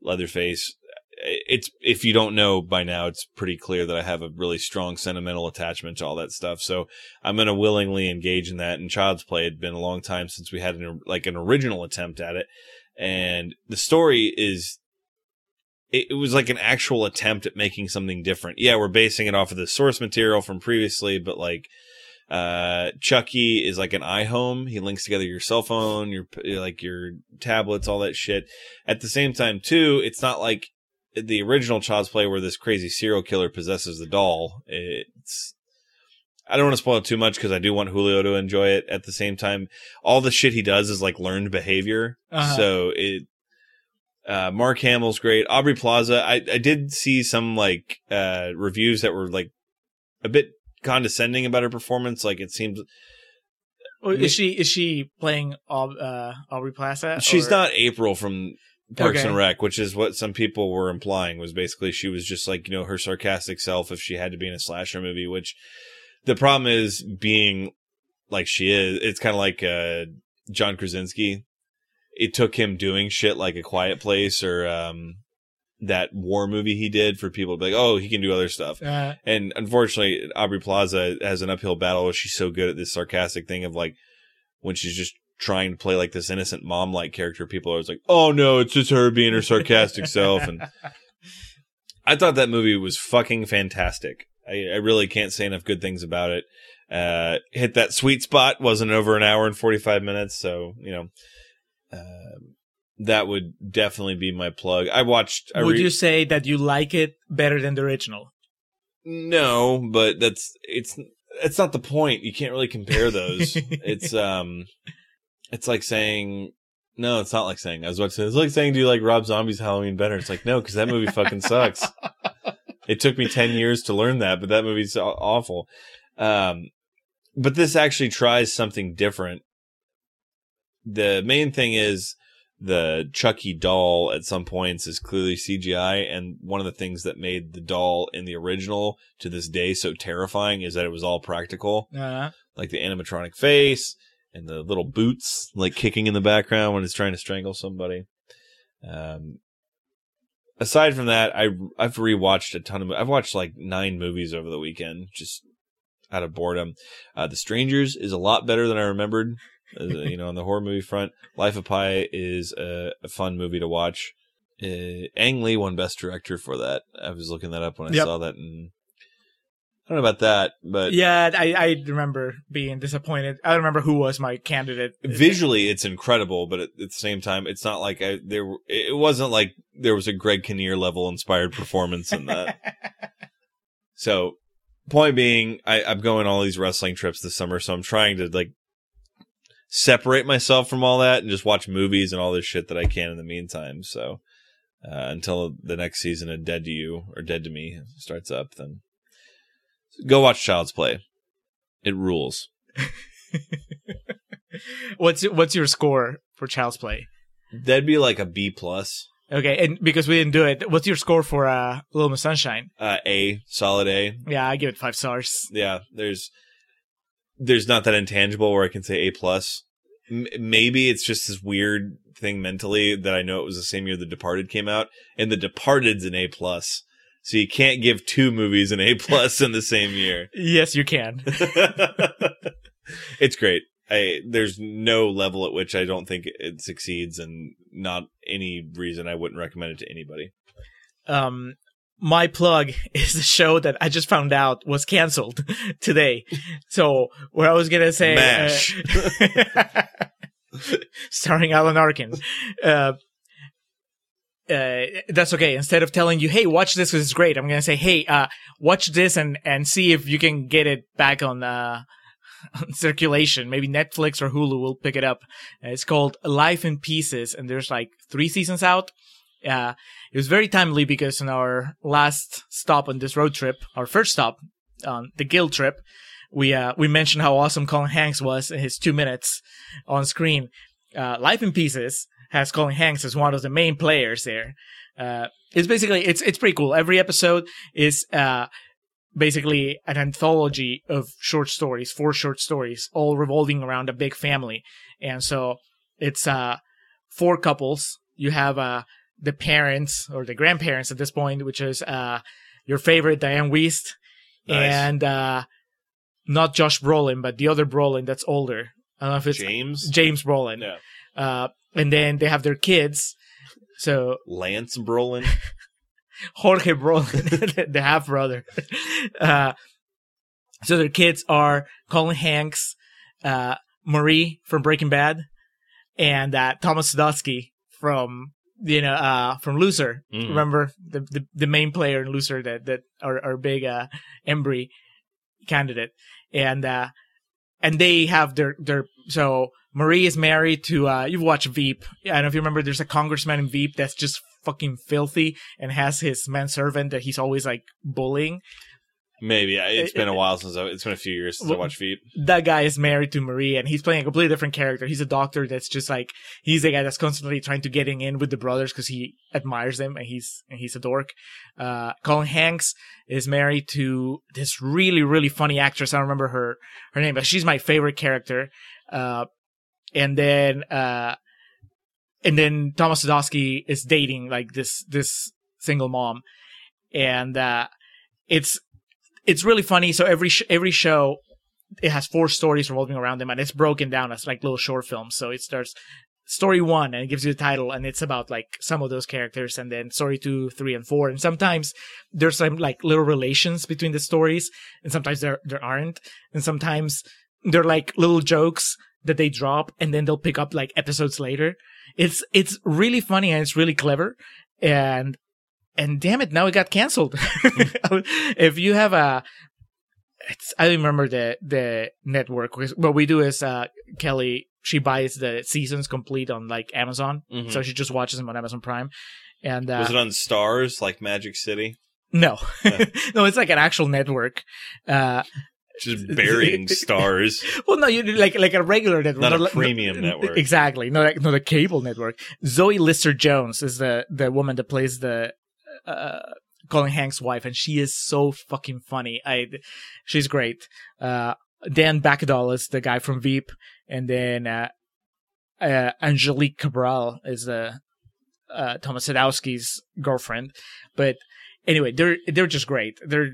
leatherface it's if you don't know by now it's pretty clear that i have a really strong sentimental attachment to all that stuff so i'm going to willingly engage in that and child's play had been a long time since we had an like an original attempt at it and the story is it, it was like an actual attempt at making something different. Yeah, we're basing it off of the source material from previously, but like uh Chucky is like an iHome. He links together your cell phone, your like your tablets, all that shit. At the same time, too, it's not like the original Child's Play where this crazy serial killer possesses the doll. It's I don't want to spoil it too much because I do want Julio to enjoy it. At the same time, all the shit he does is like learned behavior. Uh-huh. So it uh, Mark Hamill's great. Aubrey Plaza. I, I did see some like uh, reviews that were like a bit condescending about her performance. Like it seems Oh, Is she is she playing Aub- uh, Aubrey Plaza? she's or- not April from Parks Okay. and Rec, which is what some people were implying was basically she was just like you know her sarcastic self if she had to be in a slasher movie. Which the problem is being like she is. It's kind of like uh, John Krasinski. It took him doing shit like A Quiet Place or um, that war movie he did for people to be like, oh, he can do other stuff. Uh, And unfortunately, Aubrey Plaza has an uphill battle. She's so good at this sarcastic thing of like when she's just trying to play like this innocent mom like character. People are always like, "Oh no, it's just her being her sarcastic self." And I thought that movie was fucking fantastic. I, I really can't say enough good things about it. Uh, hit that sweet spot. wasn't over an hour and forty five minutes, so you know. Uh, that would definitely be my plug. I watched. I would re- you say that you like it better than the original? No, but that's it's it's not the point. You can't really compare those. it's um it's like saying no, it's not like saying. I was about to say it's like saying do you like Rob Zombie's Halloween better? It's like no, because that movie fucking sucks. It took me ten years to learn that, but that movie's aw- awful. Um, but this actually tries something different. The main thing is the Chucky doll at some points is clearly CGI, and one of the things that made the doll in the original to this day so terrifying is that it was all practical, Uh, like the animatronic face and the little boots like kicking in the background when it's trying to strangle somebody. Um, aside from that, I I've rewatched a ton of. I've watched like nine movies over the weekend, just out of boredom. Uh, the Strangers is a lot better than I remembered. Uh, you know, on the horror movie front, Life of Pi is a, a fun movie to watch. Uh, Ang Lee won Best Director for that. I was looking that up when I Yep. saw that, and I don't know about that, but Yeah, I, I remember being disappointed. I don't remember who was my candidate. visually it's incredible, but at, at the same time, it's not like I, there. It wasn't like there was a Greg Kinnear level inspired performance in that. So, point being, I, I'm going on all these wrestling trips this summer, so I'm trying to like separate myself from all that and just watch movies and all this shit that I can in the meantime. So, uh, until the next season of Dead to You or Dead to Me starts up, then go watch Child's Play. It rules. what's what's your score for Child's Play? That'd be like a B plus. Okay, and because we didn't do it, what's your score for uh, Little Miss Sunshine? Uh, A, solid A. Yeah, I give it five stars. yeah there's there's not that intangible where i can say a plus M- maybe it's just this weird thing mentally that i know it was the same year the departed came out and the departed's an a plus so you can't give two movies an a plus in the same year Yes, you can. it's great I, there's no level at which I don't think it succeeds, and not any reason I wouldn't recommend it to anybody. um my plug is the show that I just found out was canceled today. So what I was gonna say, Mash. uh, starring Alan Arkin. Uh, uh, that's okay. Instead of telling you, "Hey, watch this it's great," I'm gonna say, "Hey, uh, watch this and and see if you can get it back on uh, on circulation. Maybe Netflix or Hulu will pick it up." Uh, it's called Life in Pieces, and there's like three seasons out. Uh, it was very timely because in our last stop on this road trip, our first stop on the Guild trip, we uh, we mentioned how awesome Colin Hanks was in his two minutes on screen. Uh, Life in Pieces has Colin Hanks as one of the main players there. Uh, it's basically it's it's pretty cool. Every episode is uh, basically an anthology of short stories, four short stories, all revolving around a big family. And so it's uh, four couples. You have uh, the parents or the grandparents at this point, which is uh, your favorite Diane Wiest Nice. and uh, not Josh Brolin, but the other Brolin that's older. I don't know if it's James, James Brolin. no, Uh, and then they have their kids. So Lance Brolin. Jorge Brolin, the half brother. Uh, so their kids are Colin Hanks, uh, Marie from Breaking Bad, and uh, Thomas Sadoski from you know uh, from Loser. Mm. Remember the, the the main player in Loser that that our our big uh, Embry candidate, and uh, and they have their their so Marie is married to uh you've watched Veep. I don't know if you remember there's a congressman in Veep that's just fucking filthy and has his manservant that he's always like bullying. Maybe it's been a while since I, it's been a few years since I watched Veep. That guy is married to Marie and he's playing a completely different character. He's a doctor that's just like he's the guy that's constantly trying to getting in with the brothers because he admires them and he's and he's a dork. Uh Colin Hanks is married to this really, really funny actress. I don't remember her her name, but she's my favorite character. Uh and then uh and then Thomas Sadoski is dating like this this single mom, and uh, it's it's really funny. So every sh- every show it has four stories revolving around them, and it's broken down as like little short films. So it starts story one, and it gives you the title, and it's about like some of those characters, and then story two, three, and four, and sometimes there's some like little relations between the stories, and sometimes there there aren't, and sometimes they're like little jokes that they drop and then they'll pick up like episodes later. It's it's really funny and it's really clever and and damn it, now it got canceled. if you have a it's I don't remember the the network. What we do is uh Kelly she buys the seasons complete on like Amazon. Mhm. So she just watches them on Amazon Prime. And uh Was it on Starz like Magic City? no. Yeah. no, it's like an actual network. Uh Just burying stars. well, no, you like like a regular network, Not a like- premium network. Exactly, not like not a cable network. Zoe Lister Jones is the the woman that plays the uh, Colin Hanks' wife, and she is so fucking funny. I, she's great. Uh, Dan Bakkedahl is the guy from Veep, and then uh, uh, Angelique Cabral is the uh, Thomas Sadoski's girlfriend. But anyway, they're they're just great. They're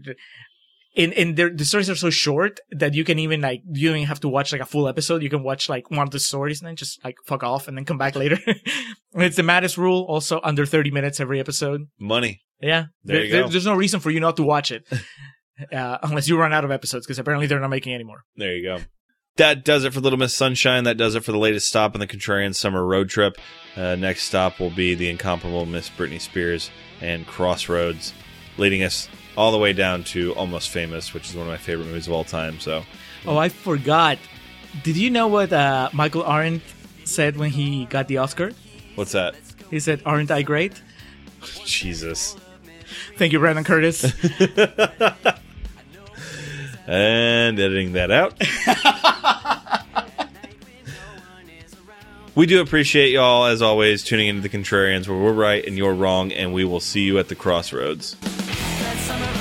and and the stories are so short that you can even like you don't even have to watch like a full episode. You can watch like one of the stories and then just like fuck off and then come back later. it's the Mattis rule, also under thirty minutes every episode. Money. Yeah, There you go. there's no reason for you not to watch it, uh, unless you run out of episodes because apparently they're not making any more. There you go. That does it for Little Miss Sunshine. That does it for the latest stop on the Contrarian Summer Road Trip. Uh, next stop will be the incomparable Miss Britney Spears and Crossroads, leading us all the way down to Almost Famous, which is one of my favorite movies of all time. So, Oh, I forgot. Did you know what uh, Michael Arndt said when he got the Oscar? what's that? He said, "Aren't I great?" Jesus. Thank you, Brandon Curtis. And editing that out. we do appreciate y'all, as always, tuning into the Contrarians, where we're right and you're wrong, and we will see you at the crossroads. Summer